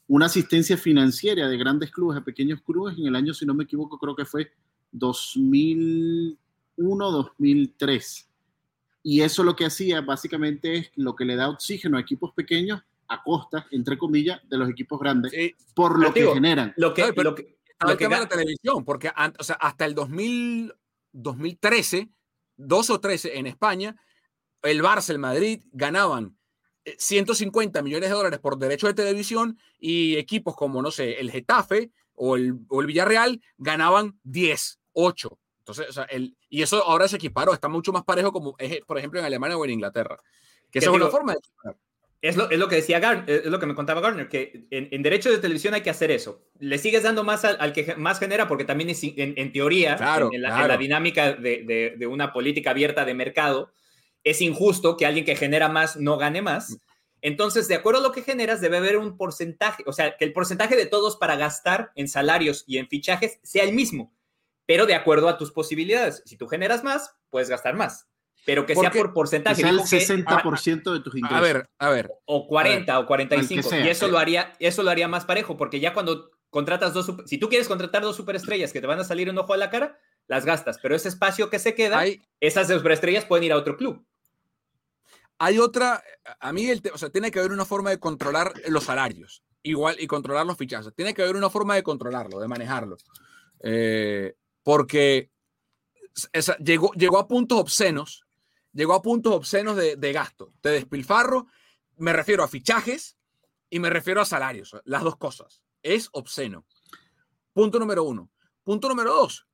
una asistencia financiera de grandes clubes a pequeños clubes en el año, si no me equivoco, creo que fue 2001-2003. Y eso lo que hacía básicamente es lo que le da oxígeno a equipos pequeños a costa, entre comillas, de los equipos grandes, sí. por lo digo, que generan. Lo que, pero, lo que, lo que la televisión, porque o sea, hasta el 2000, 2013, 12 o 13 en España, el Barça, el Madrid ganaban 150 millones de dólares por derecho de televisión y equipos como, no sé, el Getafe o el, o el Villarreal ganaban 10, 8. Entonces, o sea, el, y eso ahora se equiparó, está mucho más parejo como es, por ejemplo, en Alemania o en Inglaterra. Que esa es una forma de equiparar. Es lo, es lo, que decía Garner, es lo que me contaba Garner, que en, en, derecho de televisión hay que hacer eso. Le sigues dando más al, al que más genera, porque también es, en, en teoría, claro, en, la, claro. en, la, dinámica de, de, de, una política abierta de mercado, es injusto que alguien que genera más no gane más. Entonces, de acuerdo a lo que generas, debe haber un porcentaje, o sea, que el porcentaje de todos para gastar en salarios y en fichajes sea el mismo, pero de acuerdo a tus posibilidades. Si tú generas más, puedes gastar más. Pero que sea por porcentaje. Que sea el Dijo que- 60% de tus ingresos. A ver, a ver. o 40 o 45 sea, y eso lo haría eso lo haría más parejo porque ya cuando contratas dos si tú quieres contratar dos superestrellas que te van a salir un ojo a la cara las gastas pero ese espacio que se queda Hay, esas superestrellas pueden ir a otro club hay otra, a mí, el o sea, tiene que haber una forma de controlar los salarios, igual, y controlar los fichajes. Tiene que haber una forma de controlarlo, de manejarlo. Eh, porque esa- llegó, llegó a puntos obscenos, llegó a puntos obscenos de, gasto, de despilfarro. Me refiero a fichajes y me refiero a salarios, las dos cosas. Es obsceno. Punto número uno. Punto número dos.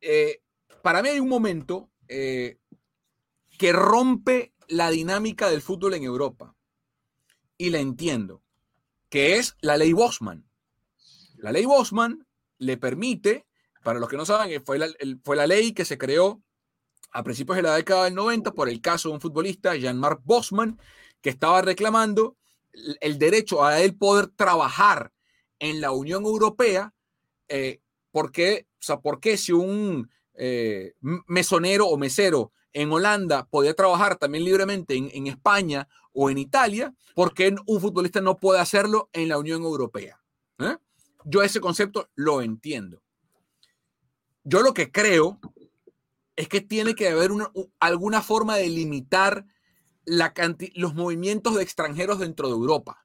Eh, para mí hay un momento eh, que rompe la dinámica del fútbol en Europa. Y la entiendo. Que es la ley Bosman. La ley Bosman le permite, para los que no saben, fue la, fue la ley que se creó a principios de la década del 90 por el caso de un futbolista, Jean-Marc Bosman, que estaba reclamando el, derecho a él poder trabajar en la Unión Europea, eh, porque, o sea, ¿por qué si un eh, mesonero o mesero en Holanda podía trabajar también libremente en, en España o en Italia, ¿por qué un futbolista no puede hacerlo en la Unión Europea? ¿Eh? Yo ese concepto lo entiendo. Yo lo que creo es que tiene que haber una- alguna forma de limitar la los movimientos de extranjeros dentro de Europa.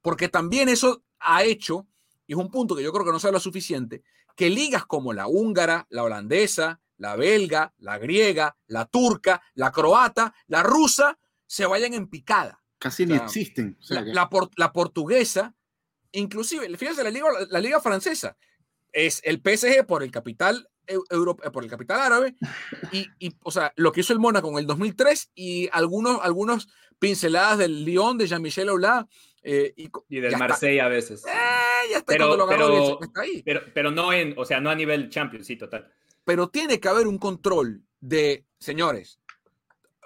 Porque también eso ha hecho, y es un punto que yo creo que no se habla suficiente, que ligas como la húngara, la holandesa, la belga, la griega, la turca, la croata, la rusa, se vayan en picada. Casi ni o sea, existen. O sea, La, que- la por- la portuguesa, inclusive, fíjense, la liga, la liga francesa es el PSG por el capital eh, por el capital árabe y, y, o sea, lo que hizo el Mónaco en el 2003 y algunos, algunos pinceladas del Lyon de Jean-Michel Aulas eh, y, y del. Marsella a veces Eh, ya está Pero- lo pero- está ahí. pero pero no en o sea no a nivel Champions sí total pero tiene que haber un control de, señores,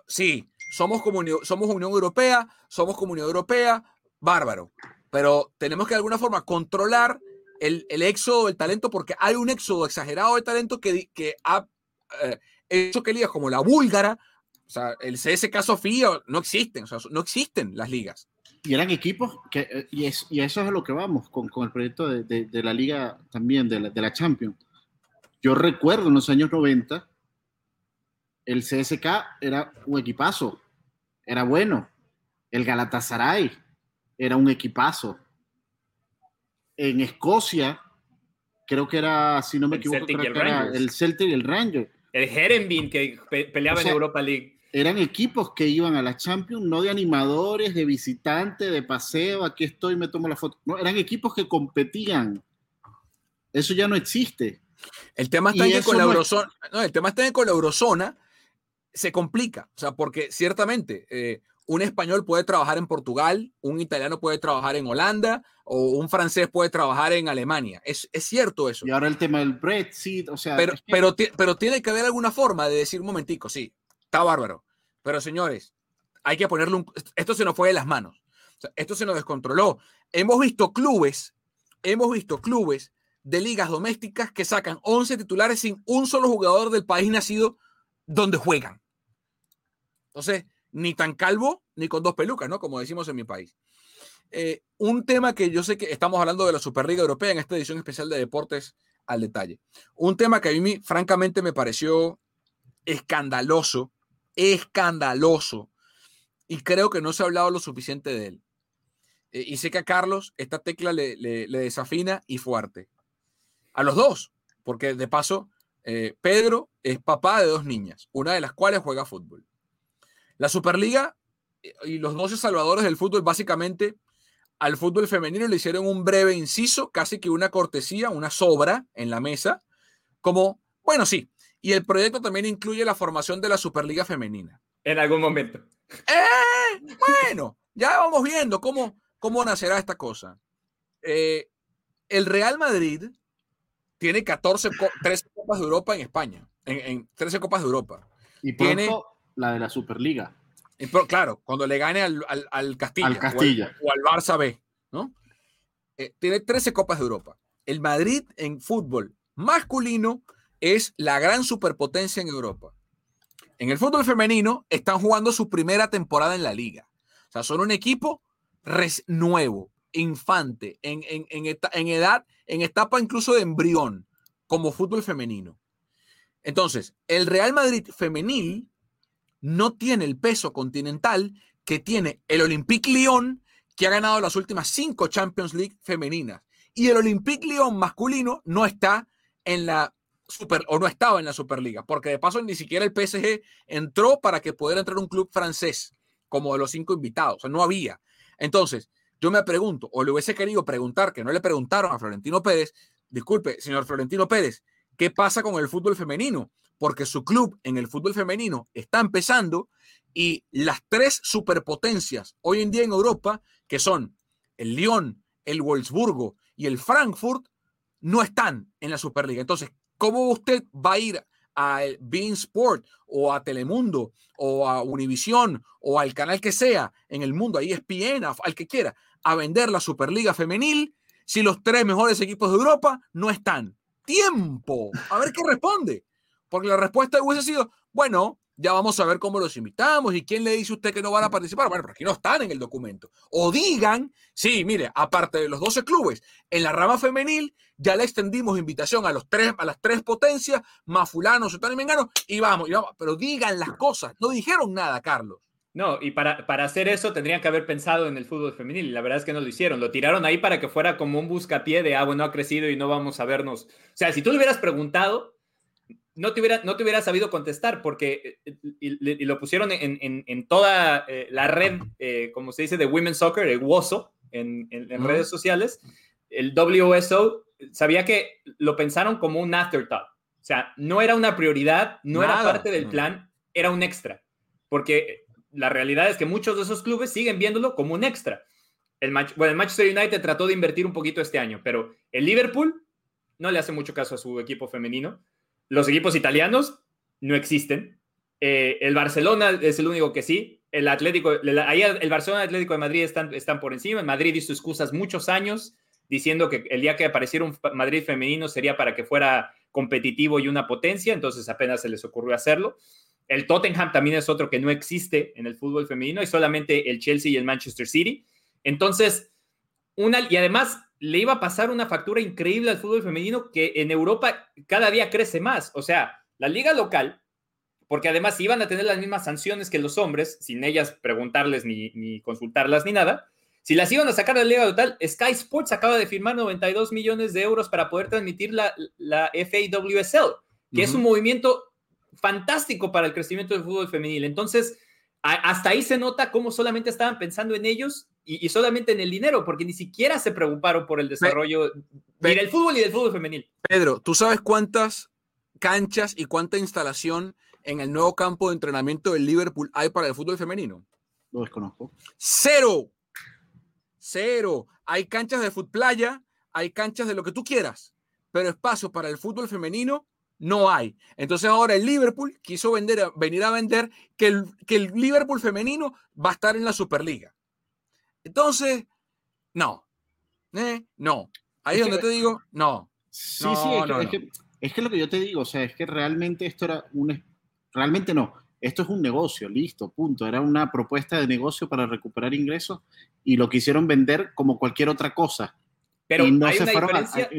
sí, somos, como Uni- somos Unión Europea, somos Comunidad Europea, bárbaro, pero tenemos que de alguna forma controlar el, el éxodo del talento porque hay un éxodo exagerado de talento que, que ha eh, hecho que ligas como la búlgara, o sea, el CSK Sofía, no existen, o sea, no existen las ligas. y eran equipos que, eh, y, es, y eso es a lo que vamos con, con el proyecto de, de- de la liga también, de la, de la Champions. Yo recuerdo en los años 90, el CSK era un equipazo, era bueno. El Galatasaray era un equipazo. En Escocia, creo que era, si no me El equivoco, Celtic y creo el que era Rangers. el Celtic y el Ranger. el Herenveen que pe- peleaba O sea, en Europa League eran equipos que iban a la Champions, no de animadores, de visitantes, de paseo, aquí estoy, me tomo la foto. No, eran equipos que competían. Eso ya no existe. El tema está en que con la no es- eurozona, no, el tema está en que con la eurozona se complica, o sea, porque ciertamente eh, un español puede trabajar en Portugal, un italiano puede trabajar en Holanda o un francés puede trabajar en Alemania. Es, es cierto eso. Y ahora el tema del Brexit, o sea, Pero, es que- pero, ti- pero tiene que haber alguna forma de decir un momentico, sí, está bárbaro. Pero señores, hay que ponerle un... Esto se nos fue de las manos. O sea, esto se nos descontroló. Hemos visto clubes, hemos visto clubes de ligas domésticas que sacan 11 titulares sin un solo jugador del país nacido donde juegan. Entonces, ni tan calvo ni con dos pelucas, ¿no? Como decimos en mi país. Eh, un tema que yo sé que estamos hablando de la Superliga Europea en esta edición especial de deportes al detalle. Un tema que a mí, francamente, me pareció escandaloso, escandaloso, y creo que no se ha hablado lo suficiente de él. Eh, y sé que a Carlos esta tecla le, desafina y fuerte. A los dos, porque de paso, eh, Pedro es papá de dos niñas, una de las cuales juega fútbol. La Superliga y los 12 salvadores del fútbol básicamente al fútbol femenino le hicieron un breve inciso, casi que una cortesía, una sobra en la mesa, como, bueno, sí, y el proyecto también incluye la formación de la Superliga femenina. en algún momento ¡Eh! Bueno, ya vamos viendo cómo, cómo nacerá esta cosa. Eh, el Real Madrid tiene 14, co- 13 Copas de Europa en España, en, en 13 Copas de Europa. y pronto tiene- la de la Superliga. Pero, claro, cuando le gane al, al, al Castilla, Al o Castilla. O, al, Barça B, ¿no? Eh, tiene 13 Copas de Europa. El Madrid en fútbol masculino es la gran superpotencia en Europa. en el fútbol femenino están jugando su primera temporada en la liga. O sea, son un equipo nuevo, infante, en, en, edad, en etapa incluso de embrión, como fútbol femenino. Entonces, el Real Madrid femenil no tiene el peso continental que tiene el Olympique Lyon, que ha ganado las últimas cinco Champions League femeninas. Y el Olympique Lyon masculino no está en la Super, o no estaba en la Superliga, porque de paso ni siquiera el PSG entró para que pudiera entrar un club francés como de los cinco invitados, o sea, no había. Entonces, yo me pregunto, o le hubiese querido preguntar, que no le preguntaron a Florentino Pérez, disculpe, señor Florentino Pérez, ¿qué pasa con el fútbol femenino? Porque su club en el fútbol femenino está empezando y las tres superpotencias hoy en día en Europa, que son el Lyon, el Wolfsburgo y el Frankfurt, no están en la Superliga. Entonces, ¿cómo usted va a ir a Bean Sport o a Telemundo o a Univisión o al canal que sea en el mundo, es ESPN, al que quiera, a vender la Superliga Femenil si los tres mejores equipos de Europa no están? Tiempo. A ver qué responde. Porque la respuesta hubiese sido, bueno, ya vamos a ver cómo los invitamos y quién le dice a usted que no van a participar. Bueno, pero aquí no están en el documento. O digan, sí, mire, aparte de los 12 clubes, en la rama femenil ya le extendimos invitación a, los tres, a las tres potencias, más fulano, y mengano, y vamos, y vamos. Pero digan las cosas. No dijeron nada, Carlos. No, y para, para hacer eso tendrían que haber pensado en el fútbol femenil, la verdad es que no lo hicieron. Lo tiraron ahí para que fuera como un buscapié de, ah, bueno, ha crecido y no vamos a vernos. O sea, si tú le hubieras preguntado, no te hubiera, no te hubiera sabido contestar porque eh, y, lo pusieron en, toda eh, la red, eh, como se dice, de Women's Soccer, el WOSO, en, redes sociales. El WSO sabía que lo pensaron como un afterthought. O sea, no era una prioridad, no era parte del plan, era un extra. Porque la realidad es que muchos de esos clubes siguen viéndolo como un extra. El, bueno, el Manchester United trató de invertir un poquito este año, pero el Liverpool no le hace mucho caso a su equipo femenino los equipos italianos no existen. Eh, el Barcelona es el único que sí. El Atlético, ahí el Barcelona y el Atlético de Madrid están, están por encima. El Madrid hizo excusas muchos años diciendo que el día que apareciera un Madrid femenino sería para que fuera competitivo y una potencia, entonces apenas se les ocurrió hacerlo. El Tottenham también es otro que no existe en el fútbol femenino y solamente el Chelsea y el Manchester City. Entonces, una, y además le iba a pasar una factura increíble al fútbol femenino que en Europa cada día crece más. O sea, la liga local, porque además iban a tener las mismas sanciones que los hombres, sin ellas preguntarles ni, consultarlas ni nada. Si las iban a sacar de la liga local, Sky Sports acaba de firmar 92 millones de euros para poder transmitir la, la FAWSL, que es un movimiento fantástico para el crecimiento del fútbol femenil. Entonces, hasta ahí se nota cómo solamente estaban pensando en ellos y, solamente en el dinero, porque ni siquiera se preocuparon por el desarrollo del fútbol y del fútbol femenil. Pedro, ¿tú sabes cuántas canchas y cuánta instalación en el nuevo campo de entrenamiento del Liverpool hay para el fútbol femenino? Lo desconozco. Cero. Cero. Hay canchas de fútbol playa, hay canchas de lo que tú quieras, pero espacio para el fútbol femenino no hay. Entonces ahora el Liverpool quiso vender, venir a vender que el, que el Liverpool femenino va a estar en la Superliga. Entonces, no. ¿Eh? No. Ahí es donde te digo, no. Sí, sí, es, que, es, que, lo que yo te digo, o sea, es que realmente esto era un... Realmente no. Esto es un negocio, listo, punto. Era una propuesta de negocio para recuperar ingresos y lo quisieron vender como cualquier otra cosa. Pero y no, se fueron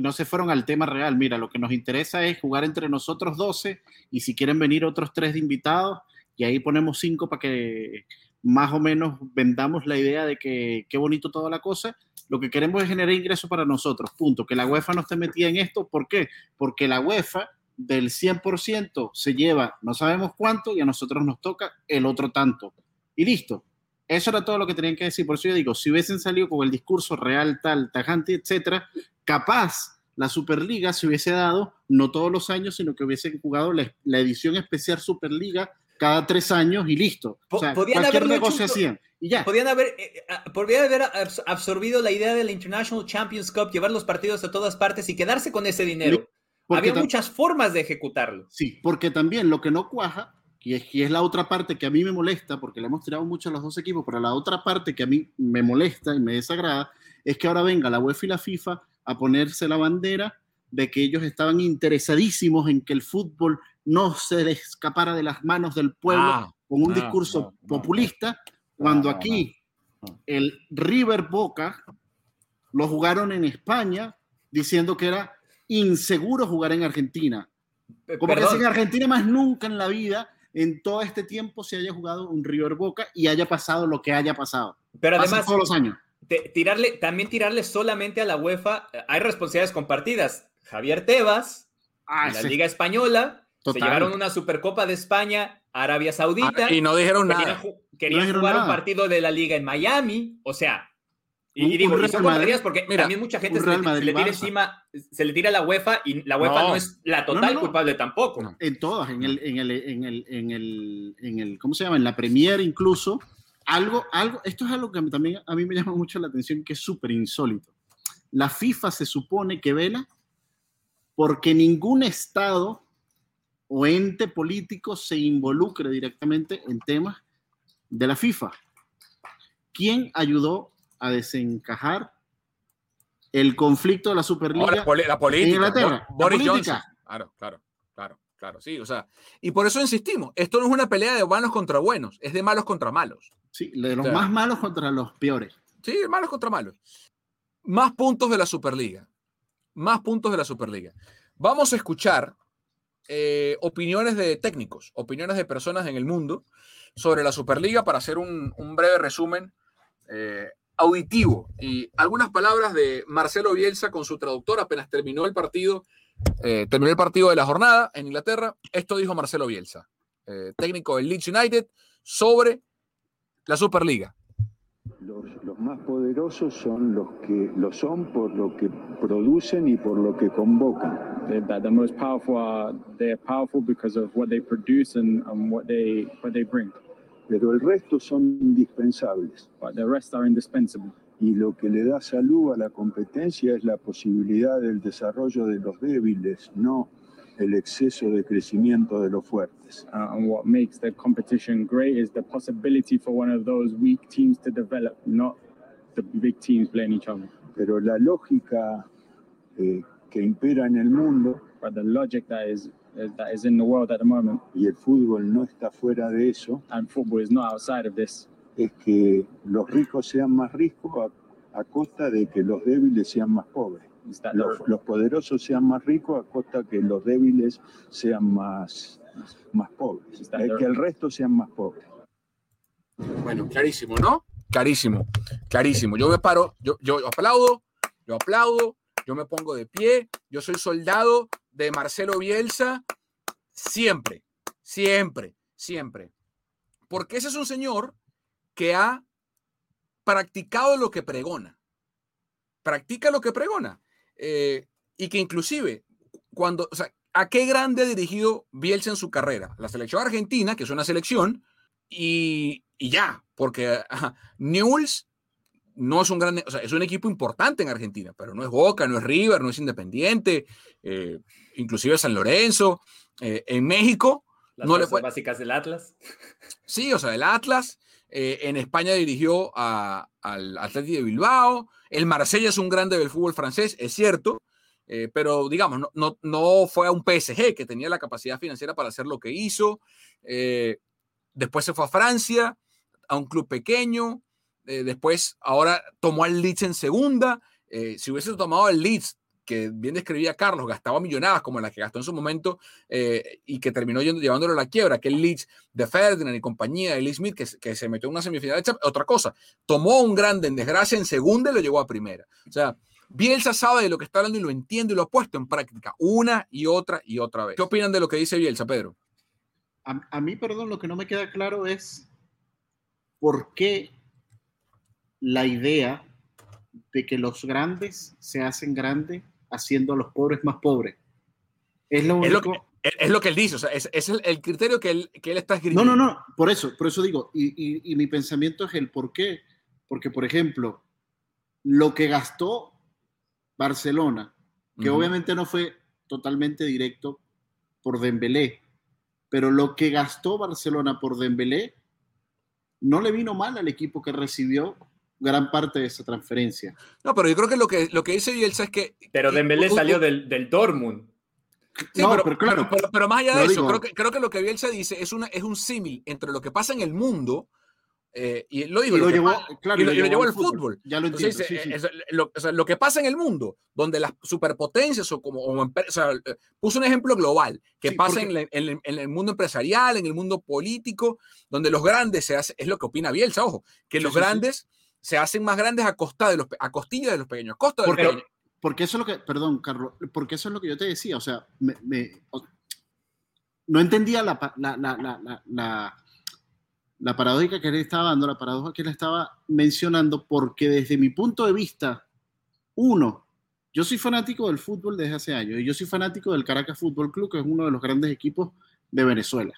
no se fueron al tema real. Mira, lo que nos interesa es jugar entre nosotros 12 y si quieren venir otros tres de invitados y ahí ponemos cinco para que más o menos vendamos la idea de que qué bonito toda la cosa. Lo que queremos es generar ingresos para nosotros, punto. Que la UEFA no esté metida en esto, ¿por qué? Porque la UEFA del 100% se lleva no sabemos cuánto y a nosotros nos toca el otro tanto. Y listo. Eso era todo lo que tenían que decir. Por eso yo digo, si hubiesen salido con el discurso real, tal, tajante, etcétera, capaz la Superliga se hubiese dado no todos los años, sino que hubiesen jugado la, la edición especial Superliga cada tres años y listo. O sea, cualquier negocio hacían. Y ya. Podían haber, eh, eh, podrían haber absorbido la idea de la International Champions Cup, llevar los partidos a todas partes y quedarse con ese dinero. Había muchas formas de ejecutarlo. Sí, porque también lo que no cuaja, y es, y es la otra parte que a mí me molesta, porque le hemos tirado mucho a los dos equipos, pero la otra parte que a mí me molesta y me desagrada, es que ahora venga la UEFA y la FIFA a ponerse la bandera de que ellos estaban interesadísimos en que el fútbol no se les escapara de las manos del pueblo Ah, con un ah, discurso no, no, populista, cuando no, aquí el River Boca lo jugaron en España diciendo que era inseguro jugar en Argentina. Como que en Argentina más nunca en la vida, en todo este tiempo, se haya jugado un River Boca y haya pasado lo que haya pasado. pero Pasa además, todos los años. te- tirarle, también tirarle solamente a la UEFA, eh, hay responsabilidades compartidas. Javier Tebas, Ah, en la Liga Española, Total. se llevaron una Supercopa de España, Arabia Saudita. Ah, y no dijeron querían, nada. ju- querían dijeron jugar un nada. partido de la liga en Miami, o sea, y, Un- y digo, un y son Madrid- porque mira, también mucha gente un se le, se tira encima, se le tira a la UEFA y la UEFA no, No. es la total No, no, no. culpable tampoco. No. en todas, en el, en el, en el, en el, en el, ¿cómo se llama? En la Premier incluso, algo, algo, esto es algo que a mí también a mí me llama mucho la atención, que es súper insólito. La FIFA se supone que vela porque ningún estado o ente político se involucre directamente en temas de la FIFA. ¿Quién ayudó a desencajar el conflicto de la Superliga? Poli- la política. Inglaterra, Bo- la Boris política. Johnson. Claro, claro, claro, claro, sí, o sea, y por eso insistimos, esto no es una pelea de buenos contra buenos, es de malos contra malos. Sí, de los más malos contra los peores. Sí, de malos contra malos. Más puntos de la Superliga. Más puntos de la Superliga. Vamos a escuchar eh, opiniones de técnicos, opiniones de personas en el mundo sobre la Superliga para hacer un, breve resumen eh, auditivo. Y algunas palabras de Marcelo Bielsa con su traductor apenas terminó el partido, eh, terminó el partido de la jornada en Inglaterra. Esto dijo Marcelo Bielsa, eh, técnico del Leeds United, sobre la Superliga. Los, los más poderosos son los que lo son por lo que producen y por lo que convocan. the, the most powerful are they're powerful because of what they produce and, and what they what they bring. Pero el resto son indispensables. But the rest are indispensable. Y lo que le da salud a la competencia es la posibilidad del desarrollo de los débiles, no el exceso de crecimiento de los fuertes. Uh, and what makes the competition great is the possibility for one of those weak teams to develop, not the big teams playing each other. Pero la lógica eh, que impera en el mundo, But the logic that is that is in the world at the moment, y el fútbol no está fuera de eso, and football is not outside of this, es que los ricos sean más ricos a, a costa de que los débiles sean más pobres. Los, poderosos sean más ricos a costa que los débiles sean más, más pobres. Es que el resto sean más pobres. Bueno, clarísimo, ¿no? Clarísimo, clarísimo. Yo me paro, yo, yo aplaudo, yo aplaudo, yo me pongo de pie, yo soy soldado de Marcelo Bielsa, siempre, siempre, siempre. Porque ese es un señor que ha practicado lo que pregona. Practica lo que pregona. Eh, y que inclusive, cuando, o sea, ¿a qué grande ha dirigido Bielsa en su carrera? La selección argentina, que es una selección, y, y ya, porque ajá, Newell's no es un gran, o sea, es un equipo importante en Argentina, pero no es Boca, no es River, no es Independiente, eh, inclusive San Lorenzo. Eh, en México, Las no le fue- básicas del Atlas. sí, o sea, el Atlas. eh, en España dirigió a- al Atleti de Bilbao. El Marsella es un grande del fútbol francés, es cierto, eh, pero digamos, no, no, no fue a un PSG que tenía la capacidad financiera para hacer lo que hizo. Eh, después se fue a Francia, a un club pequeño. eh, después, ahora tomó al Leeds en segunda. Si hubiese tomado al Leeds, que bien describía Carlos, gastaba millonadas como la que gastó en su momento eh, y que terminó llevándolo a la quiebra, que el Leeds de Ferdinand y compañía, Lee Smith, que, se- metió en una semifinal de otra cosa. Tomó un grande en desgracia en segunda y lo llevó a primera. O sea, Bielsa sabe de lo que está hablando y lo entiende y lo ha puesto en práctica una y otra y otra vez. ¿Qué opinan de lo que dice Bielsa, Pedro? A, a mí, perdón, lo que no me queda claro es por qué la idea de que los grandes se hacen grandes haciendo a los pobres más pobres. Es lo Es lo, que, es- es lo que él dice, o sea, es, es el, el criterio que él, que él está No, escribiendo. no, no, por eso, por eso digo, y, y- y mi pensamiento es el por qué. Porque, por ejemplo, lo que gastó Barcelona, que obviamente no fue totalmente directo por Dembélé, pero lo que gastó Barcelona por Dembélé no le vino mal al equipo que recibió gran parte de esa transferencia. No, pero yo creo que lo que, lo que dice Bielsa es que... Pero Dembélé salió del, del Dortmund. Sí, No, pero, pero claro. pero- pero más allá de eso, digo- creo, que, creo que lo que Bielsa dice es, una, es un símil entre lo que pasa en el mundo, eh, y lo digo, Y lo que llevó, pa- claro, y lo, y lo llevó al fútbol. Ya lo Entonces entiendo. dice, sí, sí. eh, eso, lo, o sea, lo que pasa en el mundo, donde las superpotencias o como, o o sea, eh, puso un ejemplo global, que Sí, pasa porque- en, la- en el- en el mundo empresarial, en el mundo político, donde los grandes se hacen, es lo que opina Bielsa, ojo, que Sí, los sí, sí. grandes se hacen más grandes a costa de los, a costilla de los pequeños, a costa de los Porque, pequeños. porque eso es lo que, perdón, Carlos, porque eso es lo que yo te decía, o sea, me, no entendía la, pa- la, la, la, la, la- la paradójica que él estaba dando, la paradoja que él estaba mencionando, porque desde mi punto de vista, uno, yo soy fanático del fútbol desde hace años, y yo soy fanático del Caracas Fútbol Club, que es uno de los grandes equipos de Venezuela.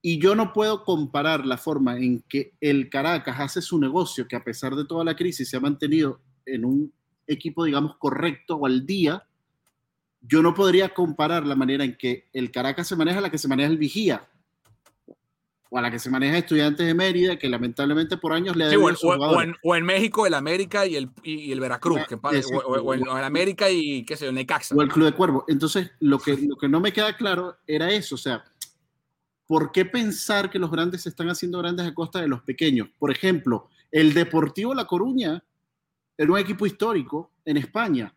Y yo no puedo comparar la forma en que el Caracas hace su negocio, que a pesar de toda la crisis se ha mantenido en un equipo, digamos, correcto o al día. Yo no podría comparar la manera en que el Caracas se maneja a la que se maneja el Vigía. O a la que se maneja Estudiantes de Mérida, que lamentablemente por años le ha Sí, o, en, sus o- o jugadores. en, o en México, el América y el, y, y el Veracruz, que pa- o, o- o en, o en América y qué sé yo, Necaxa. o el Club de Cuervo. Entonces, lo que, lo que no me queda claro era eso, o sea, ¿por qué pensar que los grandes se están haciendo grandes a costa de los pequeños? Por ejemplo, el Deportivo La Coruña era un equipo histórico en España.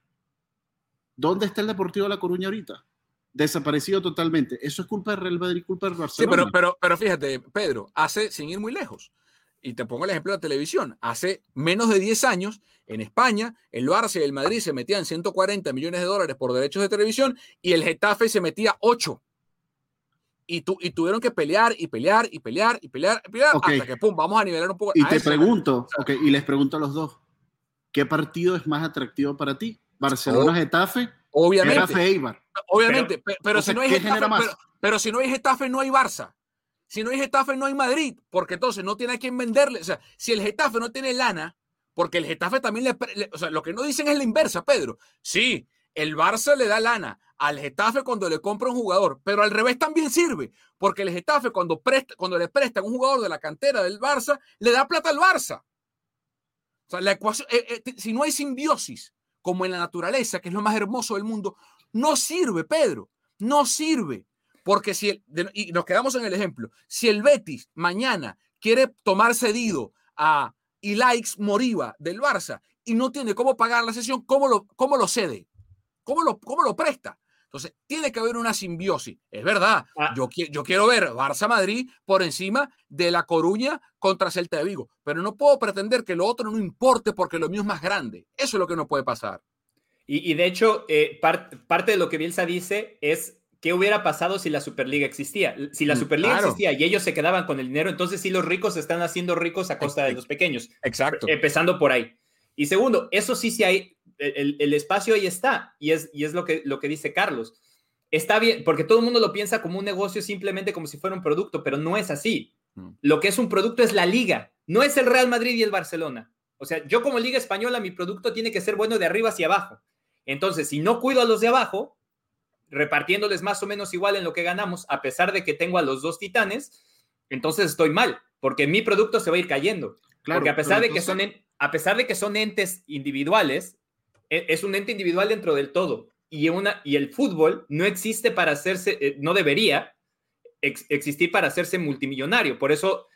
¿Dónde está el Deportivo La Coruña ahorita? Desaparecido totalmente. Eso es culpa del Real Madrid, culpa del Sí, Barcelona. pero, pero, pero fíjate, Pedro, hace, sin ir muy lejos, y te pongo el ejemplo de la televisión, hace menos de 10 años, en España, el Barça y el Madrid se metían 140 millones de dólares por derechos de televisión y el Getafe se metía 8. Y, tu, y tuvieron que pelear y pelear y pelear y pelear, y pelear hasta que, pum, vamos a nivelar un poco. y te eso. pregunto, ok, y les pregunto a los dos, ¿qué partido es más atractivo para ti? ¿Barcelona-Getafe? Obviamente. Getafe-Eibar. Obviamente, pe- pero, o si no hay ¿qué Getafe, pero, pero si no hay Getafe, no hay Barça. Si no hay Getafe, no hay Madrid, porque entonces no tiene a quién venderle. O sea, si el Getafe no tiene lana, porque el Getafe también le, le- O sea, lo que no dicen es la inversa, Pedro. Sí, el Barça le da lana al Getafe cuando le compra un jugador, pero al revés también sirve, porque el Getafe cuando, presta, cuando le prestan un jugador de la cantera del Barça, le da plata al Barça. O sea, la ecuación, eh, eh, si no hay simbiosis, como en la naturaleza, que es lo más hermoso del mundo, no sirve, Pedro, no sirve. Porque si, el, y nos quedamos en el ejemplo, si el Betis mañana quiere tomar cedido a Ilaix Moriba del Barça y no tiene cómo pagar la sesión, ¿cómo lo, cómo lo cede? ¿Cómo lo, ¿Cómo lo presta? Entonces, tiene que haber una simbiosis. Es verdad, Ah. yo, qui- yo quiero ver Barça-Madrid por encima de La Coruña contra Celta de Vigo, pero no puedo pretender que lo otro no importe porque lo mío es más grande. Eso es lo que no puede pasar. Y, y de hecho, eh, par- parte de lo que Bielsa dice es qué hubiera pasado si la Superliga existía. Si la Mm, Superliga claro. existía y ellos se quedaban con el dinero, entonces sí los ricos se están haciendo ricos a costa de los pequeños. Exacto. Empezando por ahí. Y segundo, eso sí, sí hay, el, el espacio ahí está, y es, y es lo, que, lo que dice Carlos. Está bien, porque todo el mundo lo piensa como un negocio simplemente como si fuera un producto, pero no es así. Mm. Lo que es un producto es la liga, no es el Real Madrid y el Barcelona. O sea, yo como liga española, mi producto tiene que ser bueno de arriba hacia abajo. Entonces, si no cuido a los de abajo, repartiéndoles más o menos igual en lo que ganamos, a pesar de que tengo a los dos titanes, entonces estoy mal, porque mi producto se va a ir cayendo. Claro, porque a pesar, de que son en- a pesar de que son entes individuales, es un ente individual dentro del todo. Y, una, y el fútbol no existe para hacerse, eh, no debería ex- existir para hacerse multimillonario. Por eso,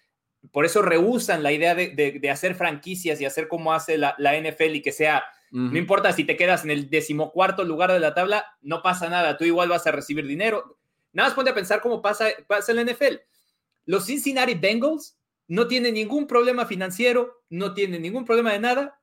por eso rehusan la idea de, de- de hacer franquicias y hacer como hace la, la NFL y que sea, no importa si te quedas en el decimocuarto lugar de la tabla, no pasa nada, tú igual vas a recibir dinero. Nada más ponte a pensar cómo pasa, pasa en la NFL. Los Cincinnati Bengals no tienen ningún problema financiero, no tienen ningún problema de nada,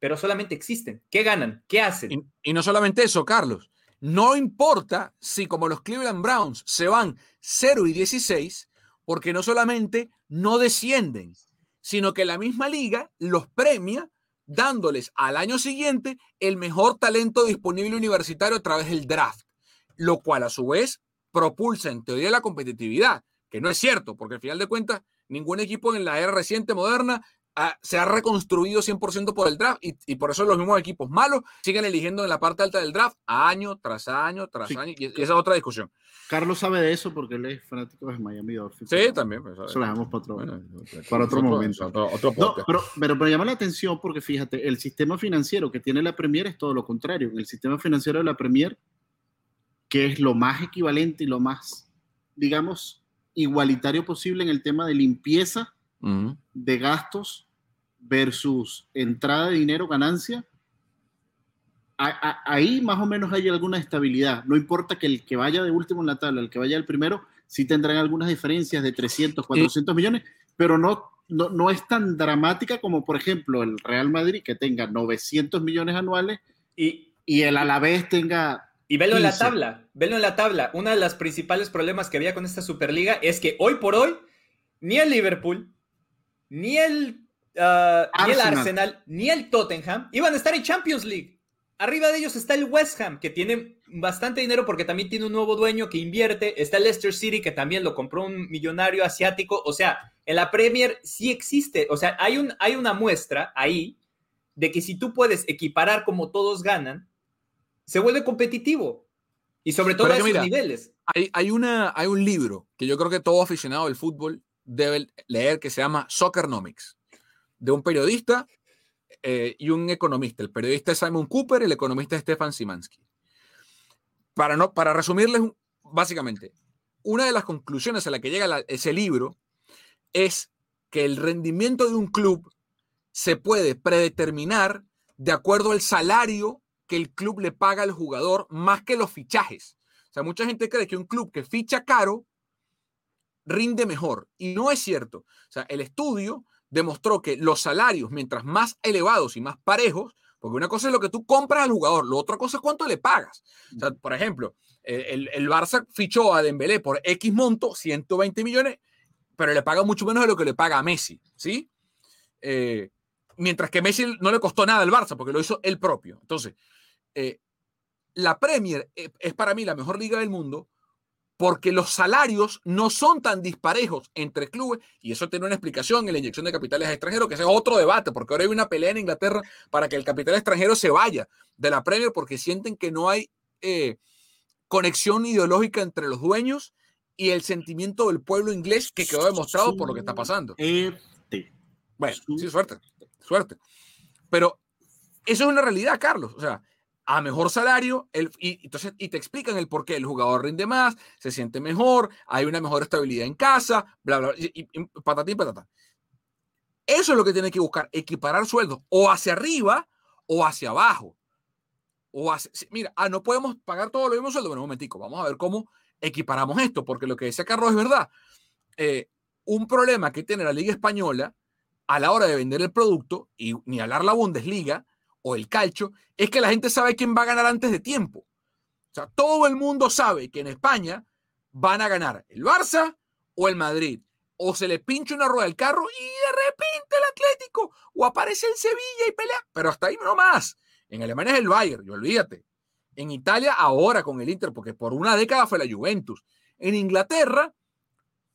pero solamente existen. ¿Qué ganan? ¿Qué hacen? Y, no solamente eso, Carlos. No importa si como los Cleveland Browns se van 0 y 16, porque no solamente no descienden, sino que la misma liga los premia dándoles al año siguiente el mejor talento disponible universitario a través del draft, lo cual a su vez propulsa en teoría la competitividad, que no es cierto, porque al final de cuentas ningún equipo en la era reciente moderna ha- se ha reconstruido 100% por el draft y, y por eso los mismos equipos malos siguen eligiendo en la parte alta del draft año tras año tras Sí. año. Y, esa es otra discusión. Carlos sabe de eso porque él es fanático de Miami Dolphins. Sí, también. pues, Eso lo dejamos para otro, bueno, para otro momento. Otro, otro No, pero, pero me llama la atención porque fíjate, el sistema financiero que tiene la Premier es todo lo contrario. En el sistema financiero de la Premier, que es lo más equivalente y lo más, digamos, igualitario posible en el tema de limpieza Ujú. de gastos versus entrada de dinero, ganancia, a- a- ahí más o menos hay alguna estabilidad. No importa que el que vaya de último en la tabla, el que vaya del primero, sí tendrán algunas diferencias de 300, 400 millones, pero no, no, no es tan dramática como, por ejemplo, el Real Madrid, que tenga 900 millones anuales Y, y el Alavés tenga... y velo en la 15. tabla, velo en la tabla. Uno de los principales problemas que había con esta Superliga es que hoy por hoy, ni el Liverpool, ni el, ah, ni el Arsenal. Ni el Tottenham iban a estar en Champions League. Arriba de ellos está el West Ham, que tiene bastante dinero porque también tiene un nuevo dueño que invierte. Está el Leicester City, que también lo compró un millonario asiático. O sea, en la Premier sí existe. O sea, hay, un, hay una muestra ahí de que si tú puedes equiparar como todos ganan, se vuelve competitivo. Y sobre todo Pero a esos mira, niveles. Hay, hay, una, hay un libro que yo creo que todo aficionado del fútbol debe leer que se llama Soccernomics, de un periodista eh, y un economista. El periodista es Simon Cooper, el economista es Stefan Simansky. Para, no, para resumirles, básicamente, una de las conclusiones a la que llega ese libro es que el rendimiento de un club se puede predeterminar de acuerdo al salario que el club le paga al jugador más que los fichajes. O sea, mucha gente cree que un club que ficha caro rinde mejor. Y no es cierto. O sea, el estudio demostró que los salarios, mientras más elevados y más parejos, porque una cosa es lo que tú compras al jugador, la otra cosa es cuánto le pagas. Por ejemplo, el, el Barça fichó a Dembélé por X monto, 120 millones, pero le paga mucho menos de lo que le paga a Messi, ¿sí? Eh, mientras que Messi no le costó nada al Barça, porque lo hizo él propio. Entonces, eh, la Premier eh, es para mí la mejor liga del mundo porque los salarios no son tan disparejos entre clubes y eso tiene una explicación en la inyección de capitales extranjeros, que ese es otro debate, porque ahora hay una pelea en Inglaterra para que el capital extranjero se vaya de la Premier porque sienten que no hay eh, conexión ideológica entre los dueños y el sentimiento del pueblo inglés que quedó demostrado por lo que está pasando. Bueno, sí, suerte, suerte. Pero eso es una realidad, Carlos. O sea, a mejor salario, el, y, entonces, y te explican el por qué el jugador rinde más, se siente mejor, hay una mejor estabilidad en casa, bla, bla, y, y, y patatín, patata. Eso es lo que tiene que buscar, equiparar sueldos o hacia arriba o hacia abajo. O hacia, mira, ah, no podemos pagar todo lo mismo sueldo. Bueno, un momentico, vamos a ver cómo equiparamos esto, porque lo que decía Carlos es verdad. Eh, un problema que tiene la Liga Española a la hora de vender el producto, y ni hablar la Bundesliga o el calcio, es que la gente sabe quién va a ganar antes de tiempo. O sea, todo el mundo sabe que en España van a ganar el Barça o el Madrid. O se le pincha una rueda del carro y de repente el Atlético. O aparece el Sevilla y pelea. Pero hasta ahí no más. En Alemania es el Bayern, y olvídate. En Italia ahora con el Inter, porque por una década fue la Juventus. En Inglaterra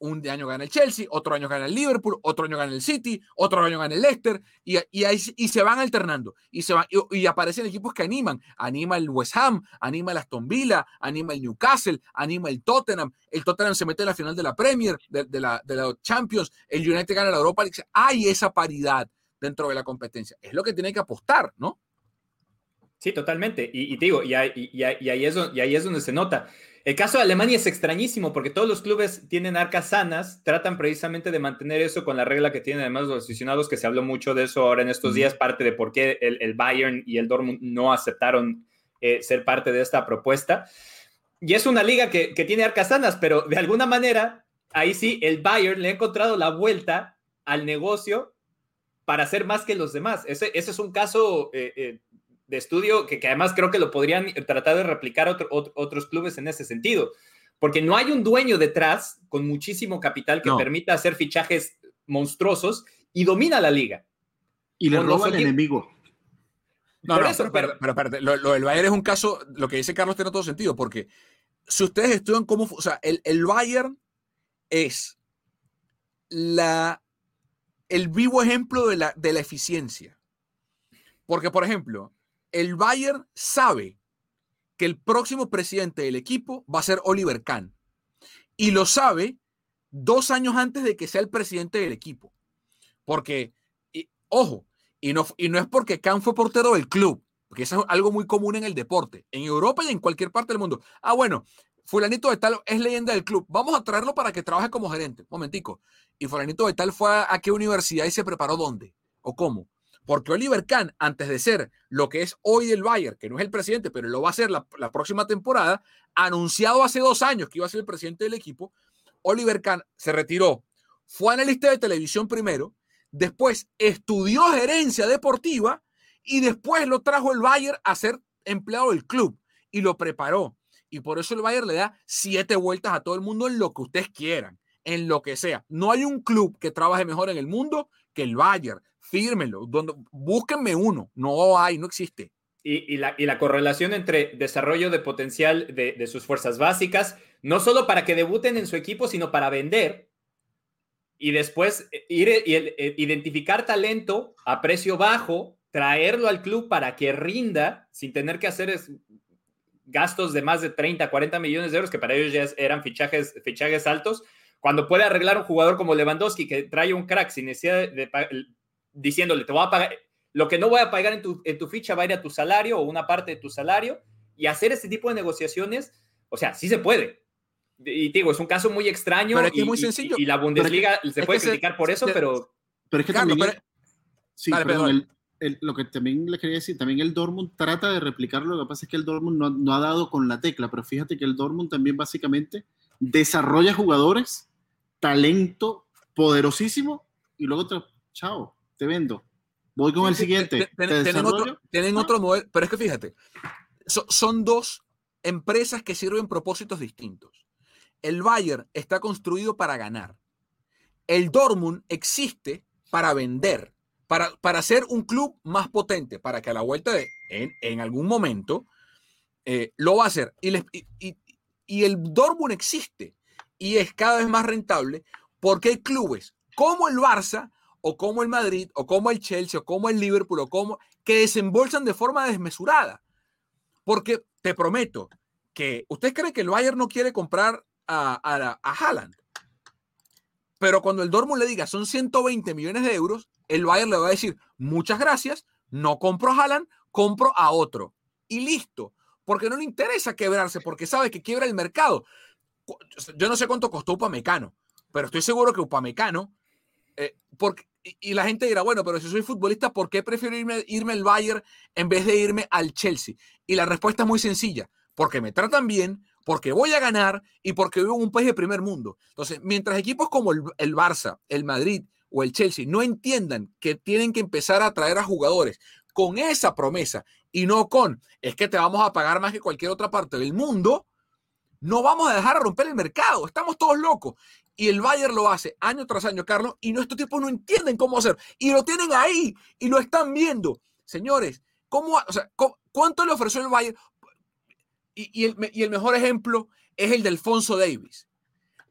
un año gana el Chelsea, otro año gana el Liverpool, otro año gana el City, otro año gana el Leicester, y, y, ahí, y se van alternando, y, se y, aparecen equipos que animan, anima el West Ham, anima el Aston Villa, anima el Newcastle, anima el Tottenham, el Tottenham se mete en la final de la Premier, de, la, de la Champions, el United gana la Europa hay esa paridad dentro de la competencia, es lo que tiene que apostar, ¿no? Sí, totalmente, y, y te digo, y, ahí, y, ahí es, y ahí es donde se nota. El caso de Alemania es extrañísimo porque todos los clubes tienen arcas sanas, tratan precisamente de mantener eso con la regla que tienen además los aficionados, que se habló mucho de eso ahora en estos días, parte de por qué el, el Bayern y el Dortmund no aceptaron eh, ser parte de esta propuesta. Y es una liga que, que, tiene arcas sanas, pero de alguna manera, ahí sí, el Bayern le ha encontrado la vuelta al negocio para ser más que los demás. Ese, ese es un caso eh, eh, de estudio que, que, además creo que lo podrían tratar de replicar otro, otro, otros clubes en ese sentido, porque no hay un dueño detrás con muchísimo capital que no. permita hacer fichajes monstruosos y domina la liga. Y le roba al enemigo. No, no, eso, pero, pero, pero, pero lo, lo, del Bayern es un caso, lo que dice Carlos tiene todo sentido, porque si ustedes estudian cómo, o sea, el, el Bayern es la el vivo ejemplo de la, de la eficiencia. Porque, por ejemplo, el Bayern sabe que el próximo presidente del equipo va a ser Oliver Kahn. Y lo sabe dos años antes de que sea el presidente del equipo. Porque, ojo, y no, y no es porque Kahn fue portero del club, porque eso es algo muy común en el deporte, en Europa y en cualquier parte del mundo. Ah, bueno, fulanito de tal es leyenda del club, vamos a traerlo para que trabaje como gerente. Momentico. ¿Y fulanito de tal fue a, qué universidad y se preparó dónde? ¿O cómo? Porque Oliver Kahn, antes de ser lo que es hoy el Bayern, que no es el presidente, pero lo va a ser la, la, próxima temporada, anunciado hace dos años que iba a ser el presidente del equipo, Oliver Kahn se retiró, fue analista de televisión primero, después estudió gerencia deportiva y después lo trajo el Bayern a ser empleado del club y lo preparó. Y por eso el Bayern le da siete vueltas a todo el mundo en lo que ustedes quieran, en lo que sea. No hay un club que trabaje mejor en el mundo que el Bayern. Fírmenlo, donde, búsquenme uno. No hay, no existe. Y, la, correlación entre desarrollo de potencial de, sus fuerzas básicas, no solo para que debuten en su equipo, sino para vender y después eh, ir y eh, identificar talento a precio bajo, traerlo al club para que rinda sin tener que hacer gastos de más de 30, 40 millones de euros, que para ellos ya eran fichajes, fichajes altos, cuando puede arreglar un jugador como Lewandowski que trae un crack sin necesidad de, diciéndole, te voy a pagar, lo que no voy a pagar en tu, en tu ficha va a ir a tu salario o una parte de tu salario, y hacer este tipo de negociaciones, o sea, sí se puede. Y digo, es un caso muy extraño. Pero y, muy sencillo. Y, la Bundesliga se puede criticar por eso, pero... Pero es que también... Sí, perdón, lo que también le quería decir, también el Dortmund trata de replicarlo, lo que pasa es que el Dortmund no, ha dado con la tecla, pero fíjate que el Dortmund también básicamente desarrolla jugadores, talento poderosísimo, y luego te, chao, te vendo. Voy con el siguiente. tienen, otro, modelo, pero es que fíjate, son dos empresas que sirven propósitos distintos. El Bayern está construido para ganar. El Dortmund existe para vender para, para ser un club más potente, para que a la vuelta de, en, en algún momento, eh, lo va a hacer. Y, y, y, el Dortmund existe y es cada vez más rentable porque hay clubes como el Barça o como el Madrid o como el Chelsea o como el Liverpool o como que desembolsan de forma desmesurada. Porque te prometo que usted cree que el Bayern no quiere comprar a, a, a Haaland. Pero cuando el Dortmund le diga son 120 millones de euros, el Bayern le va a decir, muchas gracias, no compro a Haaland, compro a otro. Y listo, porque no le interesa quebrarse, porque sabe que quiebra el mercado. Yo no sé cuánto costó Upamecano, pero estoy seguro que Upamecano, eh, porque, y, la gente dirá, bueno, pero si soy futbolista, ¿por qué prefiero irme, irme al Bayern en vez de irme al Chelsea? Y la respuesta es muy sencilla, porque me tratan bien, porque voy a ganar y porque vivo en un país de primer mundo. Entonces, mientras equipos como el, el Barça, el Madrid o el Chelsea no entiendan que tienen que empezar a traer a jugadores con esa promesa y no con es que te vamos a pagar más que cualquier otra parte del mundo, no vamos a dejar romper el mercado. Estamos todos locos. Y el Bayern lo hace año tras año, Carlos, y nuestros tipos no entienden cómo hacer. Y lo tienen ahí y lo están viendo. Señores, ¿cómo, ¿cuánto le ofreció el Bayern? Y, el, y el mejor ejemplo es el de Alfonso Davis.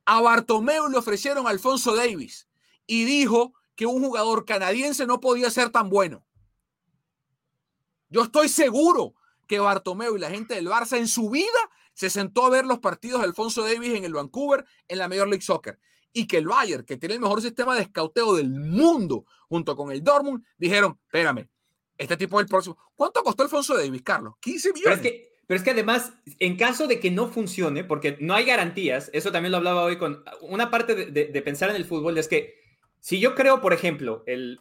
A Bartomeu le ofrecieron a Alfonso Davis y dijo que un jugador canadiense no podía ser tan bueno. Yo estoy seguro que Bartomeu y la gente del Barça en su vida se sentó a ver los partidos de Alfonso Davis en el Vancouver en la Major League Soccer y que el Bayern, que tiene el mejor sistema de escauteo del mundo, junto con el Dortmund, dijeron, espérame, este tipo es el próximo. ¿Cuánto costó Alfonso Davis, Carlos? 15 millones. Pero es, que, pero es que además, en caso de que no funcione, porque no hay garantías, eso también lo hablaba hoy con una parte de, de pensar en el fútbol, es que si yo creo, por ejemplo, el,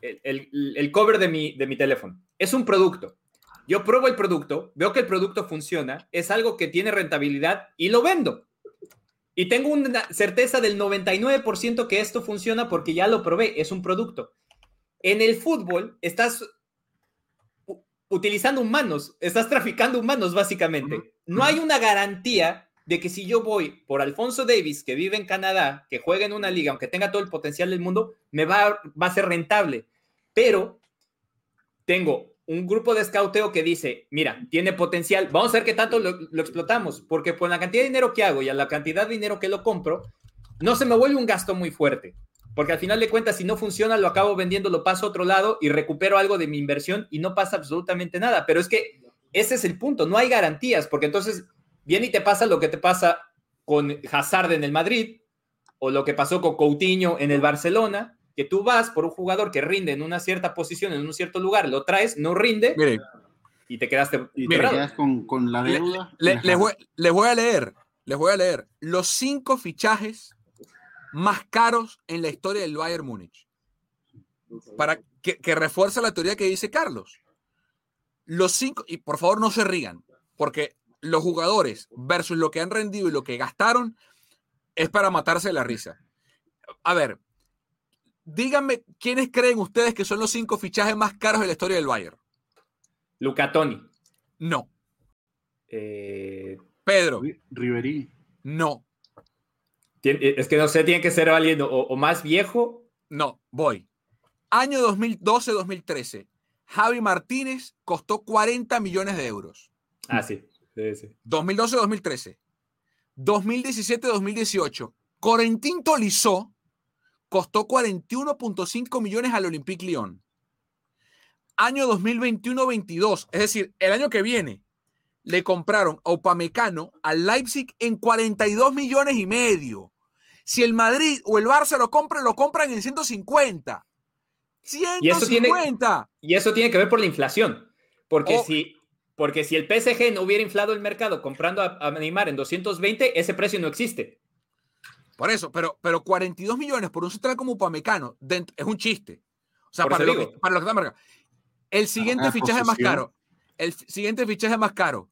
cover de mi, de mi teléfono es un producto, yo pruebo el producto, veo que el producto funciona, es algo que tiene rentabilidad y lo vendo. Y tengo una certeza del 99% que esto funciona porque ya lo probé, es un producto. En el fútbol estás utilizando humanos, estás traficando humanos básicamente. No hay una garantía de que si yo voy por Alfonso Davis, que vive en Canadá, que juega en una liga, aunque tenga todo el potencial del mundo, me va, va a ser rentable. Pero tengo un grupo de escauteo que dice, mira, tiene potencial, vamos a ver qué tanto lo, explotamos, porque por la cantidad de dinero que hago y a la cantidad de dinero que lo compro, no se me vuelve un gasto muy fuerte. porque al final de cuentas, si no funciona, lo acabo vendiendo, lo paso a otro lado y recupero algo de mi inversión y no pasa absolutamente nada. Pero es que ese es el punto, no hay garantías, porque entonces viene y te pasa lo que te pasa con Hazard en el Madrid o lo que pasó con Coutinho en el Barcelona, que tú vas por un jugador que rinde en una cierta posición, en un cierto lugar, lo traes, no rinde Mire, y te quedaste y te Mire, Te quedas- quedas con, con la deuda. le- les, voy, les voy a leer, les voy a leer los cinco fichajes más caros en la historia del Bayern Múnich. Para que, que refuerza la teoría que dice Carlos. Los cinco, y por favor no se rían, porque los jugadores versus lo que han rendido y lo que gastaron es para matarse de la risa. A ver, díganme quiénes creen ustedes que son los cinco fichajes más caros de la historia del Bayern. Luca Toni. No. Eh, Pedro, Ri- Ribery. no. eh, es que no sé, tiene que ser alguien o, o más viejo. No, voy. Año 2012-2013. Javi Martínez costó 40 millones de euros. Ah, sí. sí, sí. 2012-2013. 2017-2018. Corentín Tolizó costó 41.5 millones al Olympique Lyon. Año 2021-22, es decir, el año que viene, le compraron a Upamecano al Leipzig en 42 millones y medio. Si el Madrid o el Barça lo compran, lo compran en 150. Y eso tiene- 150. Y eso tiene que ver por la inflación. Porque, Oh. si, porque si el PSG no hubiera inflado el mercado comprando a, a Neymar en 220, ese precio no existe. Por eso, pero, pero 42 millones por un central como Upamecano dent- es un chiste. O sea, para lo, que, para lo que. El siguiente la fichaje más caro. El siguiente fichaje más caro.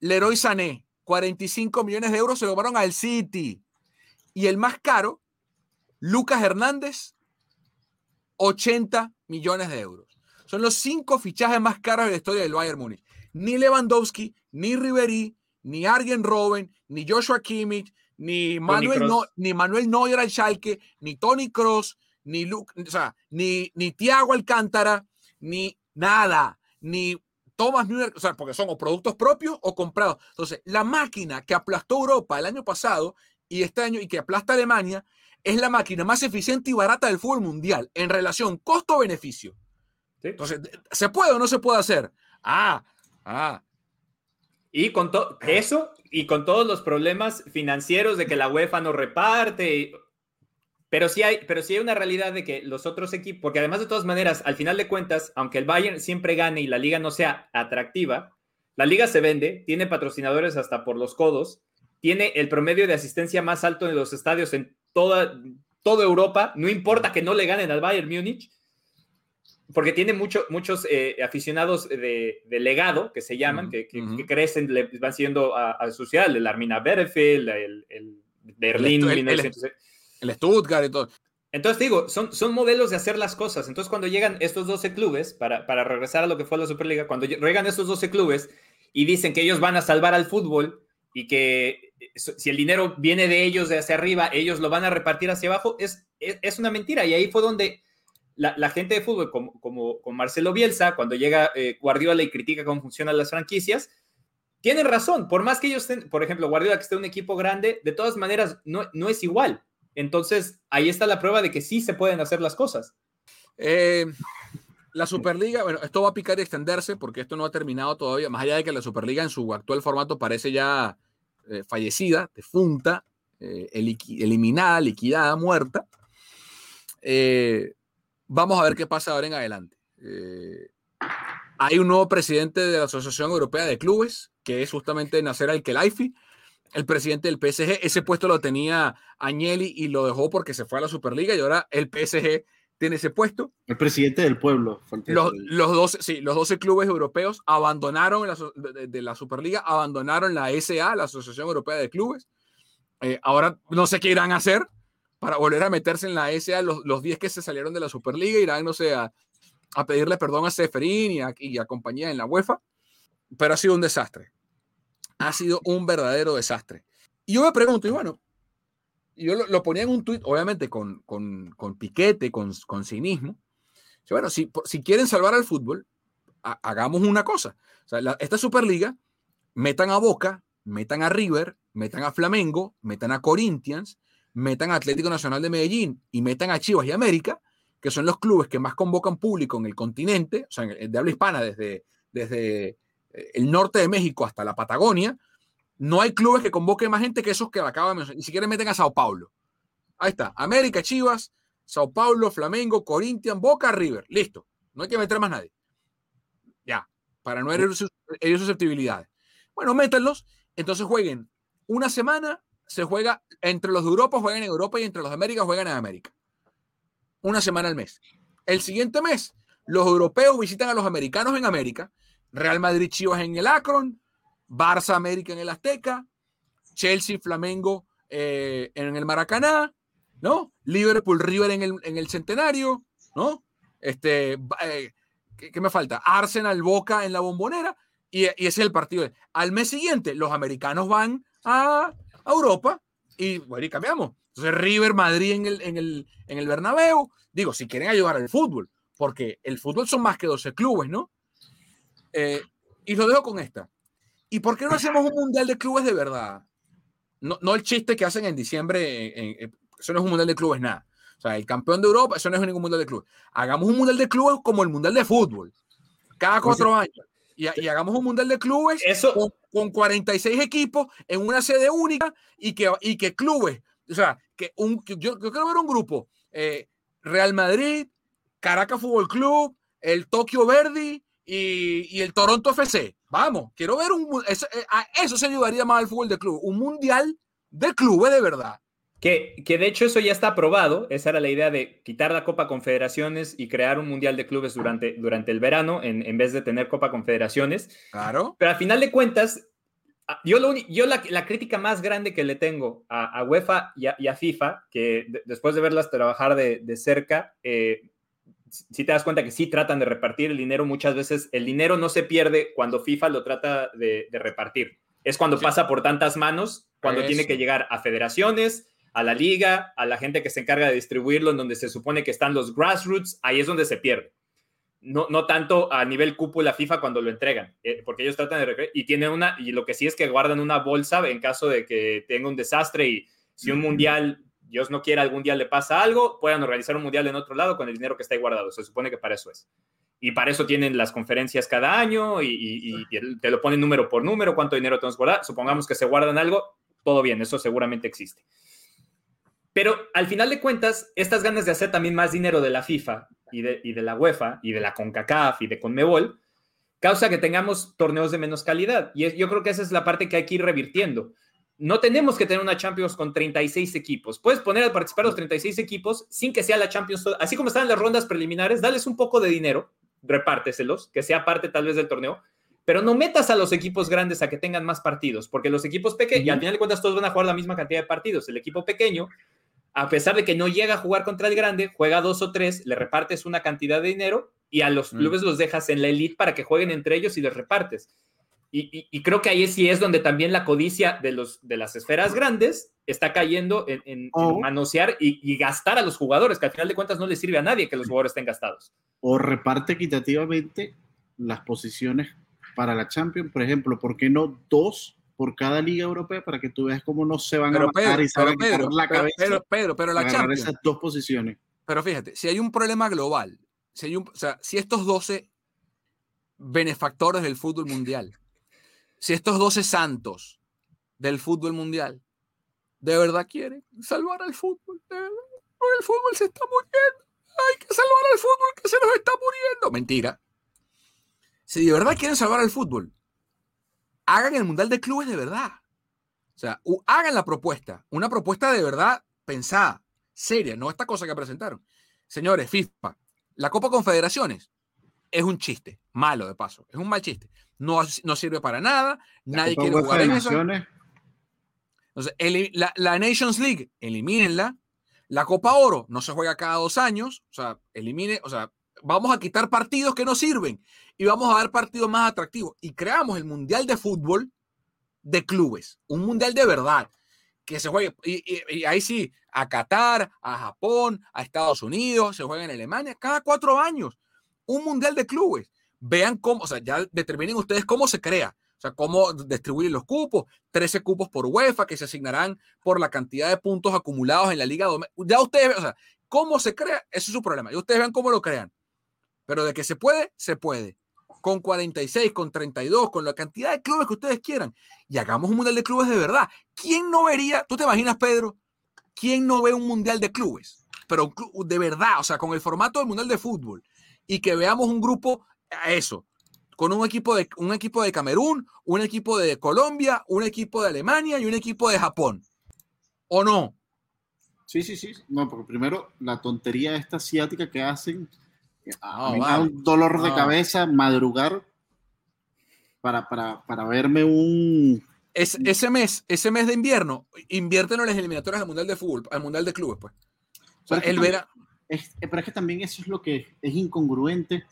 Leroy Sané, 45 millones de euros se lo compraron al City. Y el más caro, Lucas Hernández, 80 millones de euros. Son los cinco fichajes más caros de la historia del Bayern Múnich. Ni Lewandowski, ni Ribery, ni Arjen Robben, ni Joshua Kimmich, ni Manuel, no, ni Manuel Neuer al Schalke, ni Tony Cross, ni, Lu- o sea, ni, ni Thiago Alcántara, ni nada, ni Thomas Müller, o sea, porque son o productos propios o comprados. Entonces, la máquina que aplastó Europa el año pasado y este año y que aplasta Alemania es la máquina más eficiente y barata del fútbol mundial en relación costo-beneficio. ¿sí? Entonces, ¿se puede o no se puede hacer? Ah, ah, Y con todo eso y con todos los problemas financieros de que la UEFA no reparte. y- Pero sí, hay, pero sí hay una realidad de que los otros equipos, porque además de todas maneras, al final de cuentas, aunque el Bayern siempre gane y la liga no sea atractiva, la liga se vende, tiene patrocinadores hasta por los codos, tiene el promedio de asistencia más alto en los estadios en toda, toda Europa, no importa que no le ganen al Bayern Múnich, porque tiene mucho, muchos eh, aficionados de, de legado, que se llaman, que, que- ujú. que crecen, le van siguiendo a, a su ciudad, el Armina Berfield, el, el Berlín, El- el- 1900. el Stuttgart y todo. Entonces, digo, son, son modelos de hacer las cosas. Entonces, cuando llegan estos 12 clubes, para, para regresar a lo que fue la Superliga, cuando lle- llegan estos 12 clubes y dicen que ellos van a salvar al fútbol y que eh, si el dinero viene de ellos, de hacia arriba, ellos lo van a repartir hacia abajo, es, es, es una mentira. Y ahí fue donde la, gente de fútbol, como, como con Marcelo Bielsa, cuando llega eh, Guardiola y critica cómo funcionan las franquicias, tienen razón. Por más que ellos estén, por ejemplo, Guardiola que esté un equipo grande, de todas maneras no, no es igual. Entonces, ahí está la prueba de que sí se pueden hacer las cosas. Eh, la Superliga, bueno, esto va a picar y extenderse porque esto no ha terminado todavía, más allá de que la Superliga en su actual formato parece ya eh, fallecida, defunta, eh, eliminada, liquidada, muerta. Eh, vamos a ver qué pasa ahora en adelante. Eh, hay un nuevo presidente de la Asociación Europea de Clubes, que es justamente Nasser Al-Khelaifi, el presidente del PSG. Ese puesto lo tenía Agnelli y lo dejó porque se fue a la Superliga y ahora el PSG tiene ese puesto. El presidente del pueblo. Los, los 12, sí, los 12 clubes europeos abandonaron la, de la Superliga, abandonaron la SA, la Asociación Europea de Clubes. Eh, ahora no sé qué irán a hacer para volver a meterse en la SA. Los, los 10 que se salieron de la Superliga irán, no sé, a, a pedirle perdón a Seferín y a, y a compañía en la UEFA. Pero ha sido un desastre. Ha sido un verdadero desastre. Y yo me pregunto, y bueno, yo lo, lo ponía en un tuit, obviamente con, con, con piquete, con, con cinismo. Bueno, si, si quieren salvar al fútbol, ha- hagamos una cosa. Esta Superliga, metan a Boca, metan a River, metan a Flamengo, metan a Corinthians, metan a Atlético Nacional de Medellín y metan a Chivas y América, que son los clubes que más convocan público en el continente, o sea, de habla hispana, desde, desde eh, el norte de México hasta la Patagonia, no hay clubes que convoquen más gente que esos que acaban de mencionar. Ni siquiera meten a Sao Paulo. Ahí está. América, Chivas, Sao Paulo, Flamengo, Corinthians, Boca, River. Listo. No hay que meter más nadie. Ya. Para no herir, susceptibilidades. Bueno, métanlos. Entonces jueguen una semana. Se juega entre los de Europa, juegan en Europa y entre los de América juegan en América una semana al mes. El siguiente mes, los europeos visitan a los americanos en América, Real Madrid Chivas en el Akron, Barça América en el Azteca, Chelsea Flamengo eh, en el Maracaná, ¿no? Liverpool River en el, en el Centenario, ¿no? Este, eh, ¿qué, me falta? Arsenal Boca en la Bombonera y, ese es el partido. Al mes siguiente, los americanos van a, a Europa y bueno, y cambiamos. Entonces, River, Madrid en el, en el, en el Bernabéu. Digo, si quieren ayudar al fútbol, porque el fútbol son más que 12 clubes, ¿no? Eh, y lo dejo con esta. ¿Y por qué no hacemos un mundial de clubes de verdad? No, no el chiste que hacen en diciembre, eso no es un mundial de clubes, nada. O sea, el campeón de Europa, eso no es ningún mundial de clubes. Hagamos un mundial de clubes como el mundial de fútbol, cada cuatro años. Y, hagamos un mundial de clubes eso... con, 46 equipos en una sede única y que, y que clubes o sea, que un, yo, quiero ver un grupo, eh, Real Madrid, Caracas Fútbol Club, el Tokio Verdi y, el Toronto FC. Vamos, quiero ver un... Eso, eh, eso se ayudaría más al fútbol de club, un mundial de clubes de verdad. Que, que, de hecho eso ya está aprobado, esa era la idea de quitar la Copa Confederaciones y crear un Mundial de Clubes durante, durante el verano en, en vez de tener Copa Confederaciones. Claro. Pero al final de cuentas, yo, yo la, crítica más grande que le tengo a, UEFA y a, FIFA, que después de verlas trabajar de, cerca, eh, si te das cuenta que sí tratan de repartir el dinero, muchas veces el dinero no se pierde cuando FIFA lo trata de, repartir. Es cuando pasa por tantas manos, cuando tiene que llegar a federaciones, a la liga, a la gente que se encarga de distribuirlo, en donde se supone que están los grassroots, ahí es donde se pierde no, no tanto a nivel cúpula FIFA cuando lo entregan, eh, porque ellos tratan de... Y tiene una, y lo que sí es que guardan una bolsa en caso de que tenga un desastre y si un mundial, Dios no quiera, algún día le pasa algo, puedan organizar un mundial en otro lado con el dinero que está ahí guardado. Se supone que para eso es. Y para eso tienen las conferencias cada año y, te lo ponen número por número, cuánto dinero tenemos que guardar. Supongamos que se guardan algo, todo bien, eso seguramente existe. Pero al final de cuentas, estas ganas de hacer también más dinero de la FIFA y de, la UEFA y de la CONCACAF y de CONMEBOL causa que tengamos torneos de menos calidad. Y yo creo que esa es la parte que hay que ir revirtiendo. No tenemos que tener una Champions con 36 equipos. Puedes poner a participar los 36 equipos sin que sea la Champions. Así como están las rondas preliminares, dales un poco de dinero, repárteselos, que sea parte tal vez del torneo, pero no metas a los equipos grandes a que tengan más partidos, porque los equipos pequeños, y al final de cuentas todos van a jugar la misma cantidad de partidos. El equipo pequeño a pesar de que no llega a jugar contra el grande, juega dos o tres, le repartes una cantidad de dinero y a los mm. clubes los dejas en la elite para que jueguen entre ellos y les repartes. Y, creo que ahí sí es donde también la codicia de, los, de las esferas grandes está cayendo en, manosear y, gastar a los jugadores, que al final de cuentas no le sirve a nadie que los jugadores estén gastados. O reparte equitativamente las posiciones para la Champions, por ejemplo, ¿por qué no dos por cada liga europea para que tú veas cómo no se van a matar y se van a la cabeza. Pero, pero, pero la Champions. esas dos posiciones. Pero fíjate, si hay un problema global, si, hay un, o sea, si estos 12 benefactores del fútbol mundial, si estos 12 santos del fútbol mundial de verdad quieren salvar al fútbol, el fútbol se está muriendo, hay que salvar al fútbol que se nos está muriendo. Mentira. Si de verdad quieren salvar al fútbol, hagan el Mundial de Clubes de verdad. O sea, hagan la propuesta, una propuesta de verdad pensada, seria, no esta cosa que presentaron. Señores, FIFA, la Copa Confederaciones es un chiste, malo de paso, es un mal chiste. No, no sirve para nada, nadie quiere jugar en eso. Entonces, la, la, Nations League, elimínenla. La Copa Oro no se juega cada dos años, o sea, elimine, o sea, vamos a quitar partidos que no sirven y vamos a dar partidos más atractivos. Y creamos el Mundial de Fútbol de clubes, un Mundial de verdad, que se juegue, y, ahí sí, a Qatar, a Japón, a Estados Unidos, se juega en Alemania, cada cuatro años, un Mundial de clubes. Vean cómo, o sea, ya determinen ustedes cómo se crea. O sea, cómo distribuir los cupos, 13 cupos por UEFA que se asignarán por la cantidad de puntos acumulados en la liga. Ya ustedes, o sea, cómo se crea, eso es su problema. Y ustedes vean cómo lo crean. Pero de que se puede, se puede. Con 46, con 32, con la cantidad de clubes que ustedes quieran. Y hagamos un mundial de clubes de verdad. ¿Quién no vería? ¿Tú te imaginas, Pedro? ¿Quién no ve un mundial de clubes? Pero de verdad, o sea, con el formato del mundial de fútbol. Y que veamos un grupo a eso con un equipo, de, un equipo de Camerún, un equipo de Colombia, un equipo de Alemania y un equipo de Japón. ¿O no? Sí, sí, sí. No, porque primero la tontería esta asiática que hacen, a mí da un dolor de cabeza madrugar para, para, para verme un... Es, ese mes, ese mes de invierno, invierten en las eliminatorias al Mundial de Fútbol, al Mundial de Clubes, pues. O sea, el verano... pero es que también eso es lo que es incongruente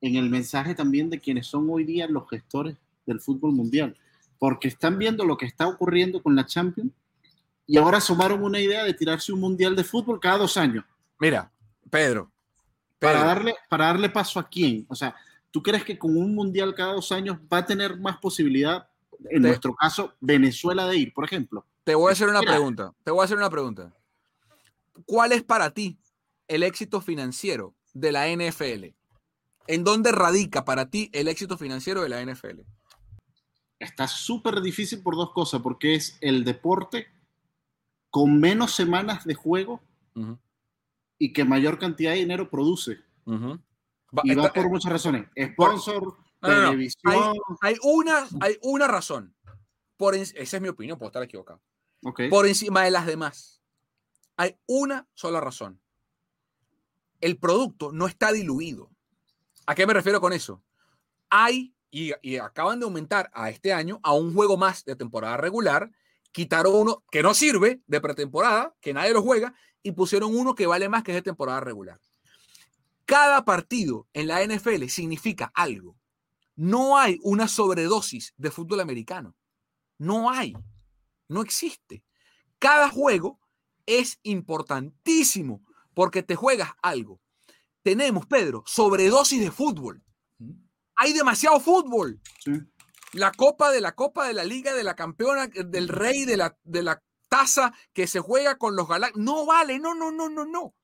en el mensaje también de quienes son hoy día los gestores del fútbol mundial, porque están viendo lo que está ocurriendo con la Champions y ahora sumaron una idea de tirarse un mundial de fútbol cada dos años. Mira, Pedro. Para, darle, para darle paso a quién? O sea, ¿tú crees que con un mundial cada dos años va a tener más posibilidad, en nuestro caso, Venezuela de ir, por ejemplo? Te voy a hacer una pregunta. Te voy a hacer una pregunta. ¿Cuál es para ti el éxito financiero de la NFL? ¿En dónde radica para ti el éxito financiero de la NFL? Está súper difícil por dos cosas, porque es el deporte con menos semanas de juego y que mayor cantidad de dinero produce. Y va por muchas razones. Sponsor, televisión. Hay, una, hay una razón. Por, esa es mi opinión, puedo estar equivocado. Por encima de las demás. Hay una sola razón. El producto no está diluido. ¿A qué me refiero con eso? Hay, y, acaban de aumentar a este año, a un juego más de temporada regular, quitaron uno que no sirve de pretemporada, que nadie lo juega, y pusieron uno que vale más que es de temporada regular. Cada partido en la NFL significa algo. No hay una sobredosis de fútbol americano. No hay. No existe. Cada juego es importantísimo porque te juegas algo tenemos, Pedro, sobredosis de fútbol. Hay demasiado fútbol. La copa de la copa de la liga, de la campeona, del rey, de la, de la taza que se juega con los galácticos. No vale, no, no, no, no, no.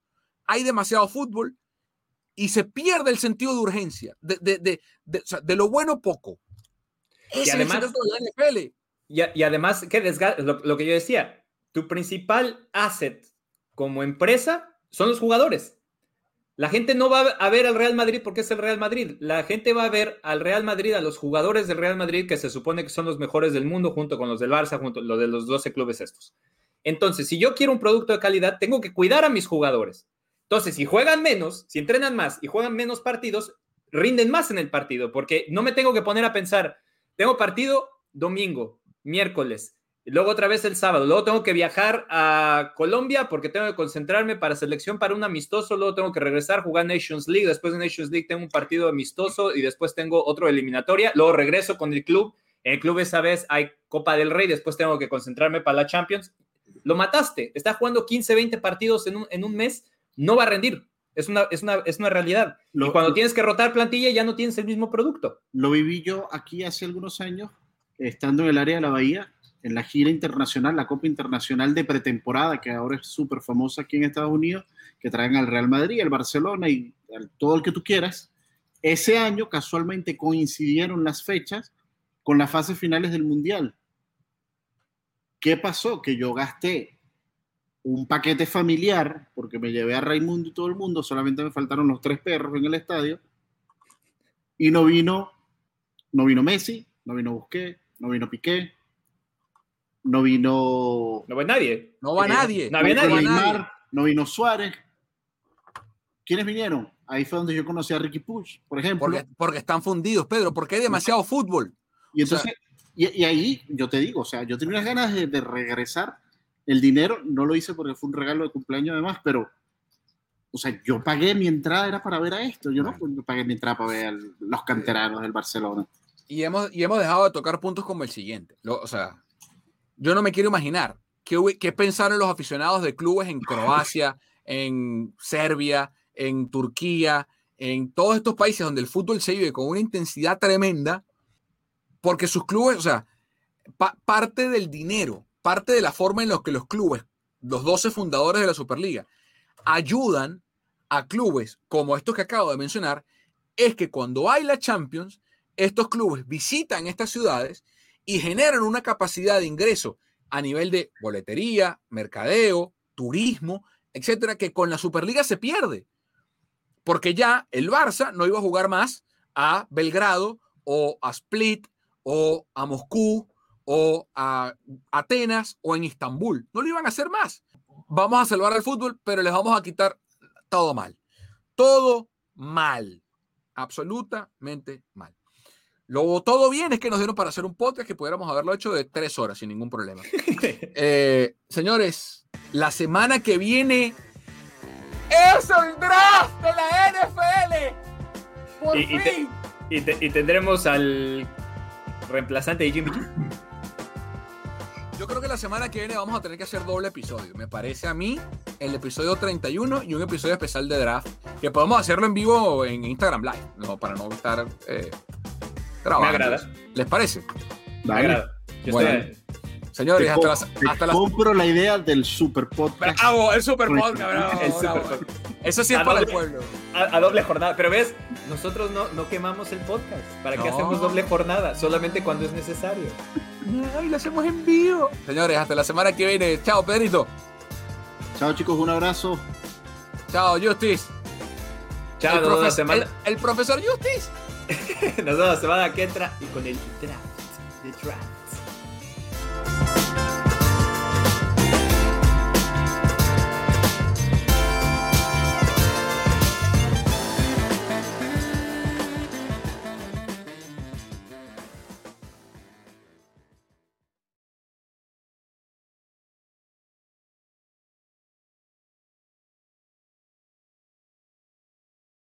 Hay demasiado fútbol y se pierde el sentido de urgencia, de, de, de, de lo bueno poco. y además, Y, además, ¿qué lo, lo que yo decía, tu principal asset como empresa son los jugadores. La gente no va a ver al Real Madrid porque es el Real Madrid. La gente va a ver al Real Madrid, a los jugadores del Real Madrid, que se supone que son los mejores del mundo, junto con los del Barça, junto con los de los 12 clubes estos. Entonces, si yo quiero un producto de calidad, tengo que cuidar a mis jugadores. Entonces, si juegan menos, si entrenan más y juegan menos partidos, rinden más en el partido, porque no me tengo que poner a pensar, tengo partido domingo, miércoles, luego otra vez el sábado. Luego tengo que viajar a Colombia porque tengo que concentrarme para selección para un amistoso. Luego tengo que regresar, jugar Nations League. Después de Nations League tengo un partido amistoso y después tengo otro eliminatoria. Luego regreso con el club. En el club esa vez hay Copa del Rey. Después tengo que concentrarme para la Champions. Lo mataste. Está jugando 15, 20 partidos en un, en un mes. No va a rendir. Es una, es una, es una realidad. y cuando tienes que rotar plantilla ya no tienes el mismo producto. Lo viví yo aquí hace algunos años, estando en el área de la Bahía en la gira internacional, la Copa Internacional de pretemporada, que ahora es súper famosa aquí en Estados Unidos, que traen al Real Madrid, al Barcelona y todo el que tú quieras. Ese año casualmente coincidieron las fechas con las fases finales del Mundial. ¿Qué pasó? Que yo gasté un paquete familiar, porque me llevé a Raimundo y todo el mundo, solamente me faltaron los tres perros en el estadio, y no vino, no vino Messi, no vino Busquets, no vino Piqué, no vino. No va nadie. No va nadie. No, nadie. no vino Suárez. ¿Quiénes vinieron? Ahí fue donde yo conocí a Ricky Push, por ejemplo. Porque, están fundidos, Pedro, porque hay demasiado fútbol. Y entonces, y, ahí yo te digo, o sea, yo tenía unas ganas de, regresar. El dinero no lo hice porque fue un regalo de cumpleaños además, pero, o sea, yo pagué mi entrada, era para ver a esto. Yo no pagué mi entrada para ver a los canteranos del Barcelona. Y hemos, y hemos dejado de tocar puntos como el siguiente. o sea, yo no me quiero imaginar qué, pensaron los aficionados de clubes en Croacia, en Serbia, en Turquía, en todos estos países donde el fútbol se vive con una intensidad tremenda, Porque sus clubes, o sea, pa- parte del dinero, parte de la forma en la que los clubes, los 12 fundadores de la Superliga, ayudan a clubes como estos que acabo de mencionar, es que cuando hay la Champions, estos clubes visitan estas ciudades y generan una capacidad de ingreso a nivel de boletería, mercadeo, turismo, etcétera, que con la Superliga se pierde. Porque ya el Barça no iba a jugar más a Belgrado o a Split o a Moscú o a Atenas o en Istambul. No lo iban a hacer más. Vamos a salvar al fútbol, pero les vamos a quitar todo mal. Todo mal. Absolutamente mal. Lo todo bien es que nos dieron para hacer un podcast que pudiéramos haberlo hecho de tres horas sin ningún problema. Eh, señores, la semana que viene es el draft de la NFL. Por Y- y te- fin. Y, te- y tendremos al reemplazante de Jimmy G. Yo creo que la semana que viene vamos a tener que hacer doble episodio. Me parece a mí el episodio 31 y un episodio especial de draft que podemos hacerlo en vivo en Instagram Live, no, para no estar eh, Me agrada. ¿Les parece? Me Dale. agrada. Yo Bueno. estoy- Señores, Te hasta las, te hasta las compro la idea del super podcast. Bravo, el super podcast, bravo, El super bravo. podcast. Eso sí es A para el pueblo. a, a doble jornada. Pero ves, nosotros no, no quemamos el podcast. ¿Para qué No. hacemos doble jornada? Solamente cuando es necesario. Ay, lo hacemos en vivo. Señores, hasta la semana que viene. Chao, Pedrito. Chao chicos, un abrazo. Chao, Justice. Chao, el, profe- semana, el- el profesor Justice. nos vemos semana que entra y con el draft. The draft.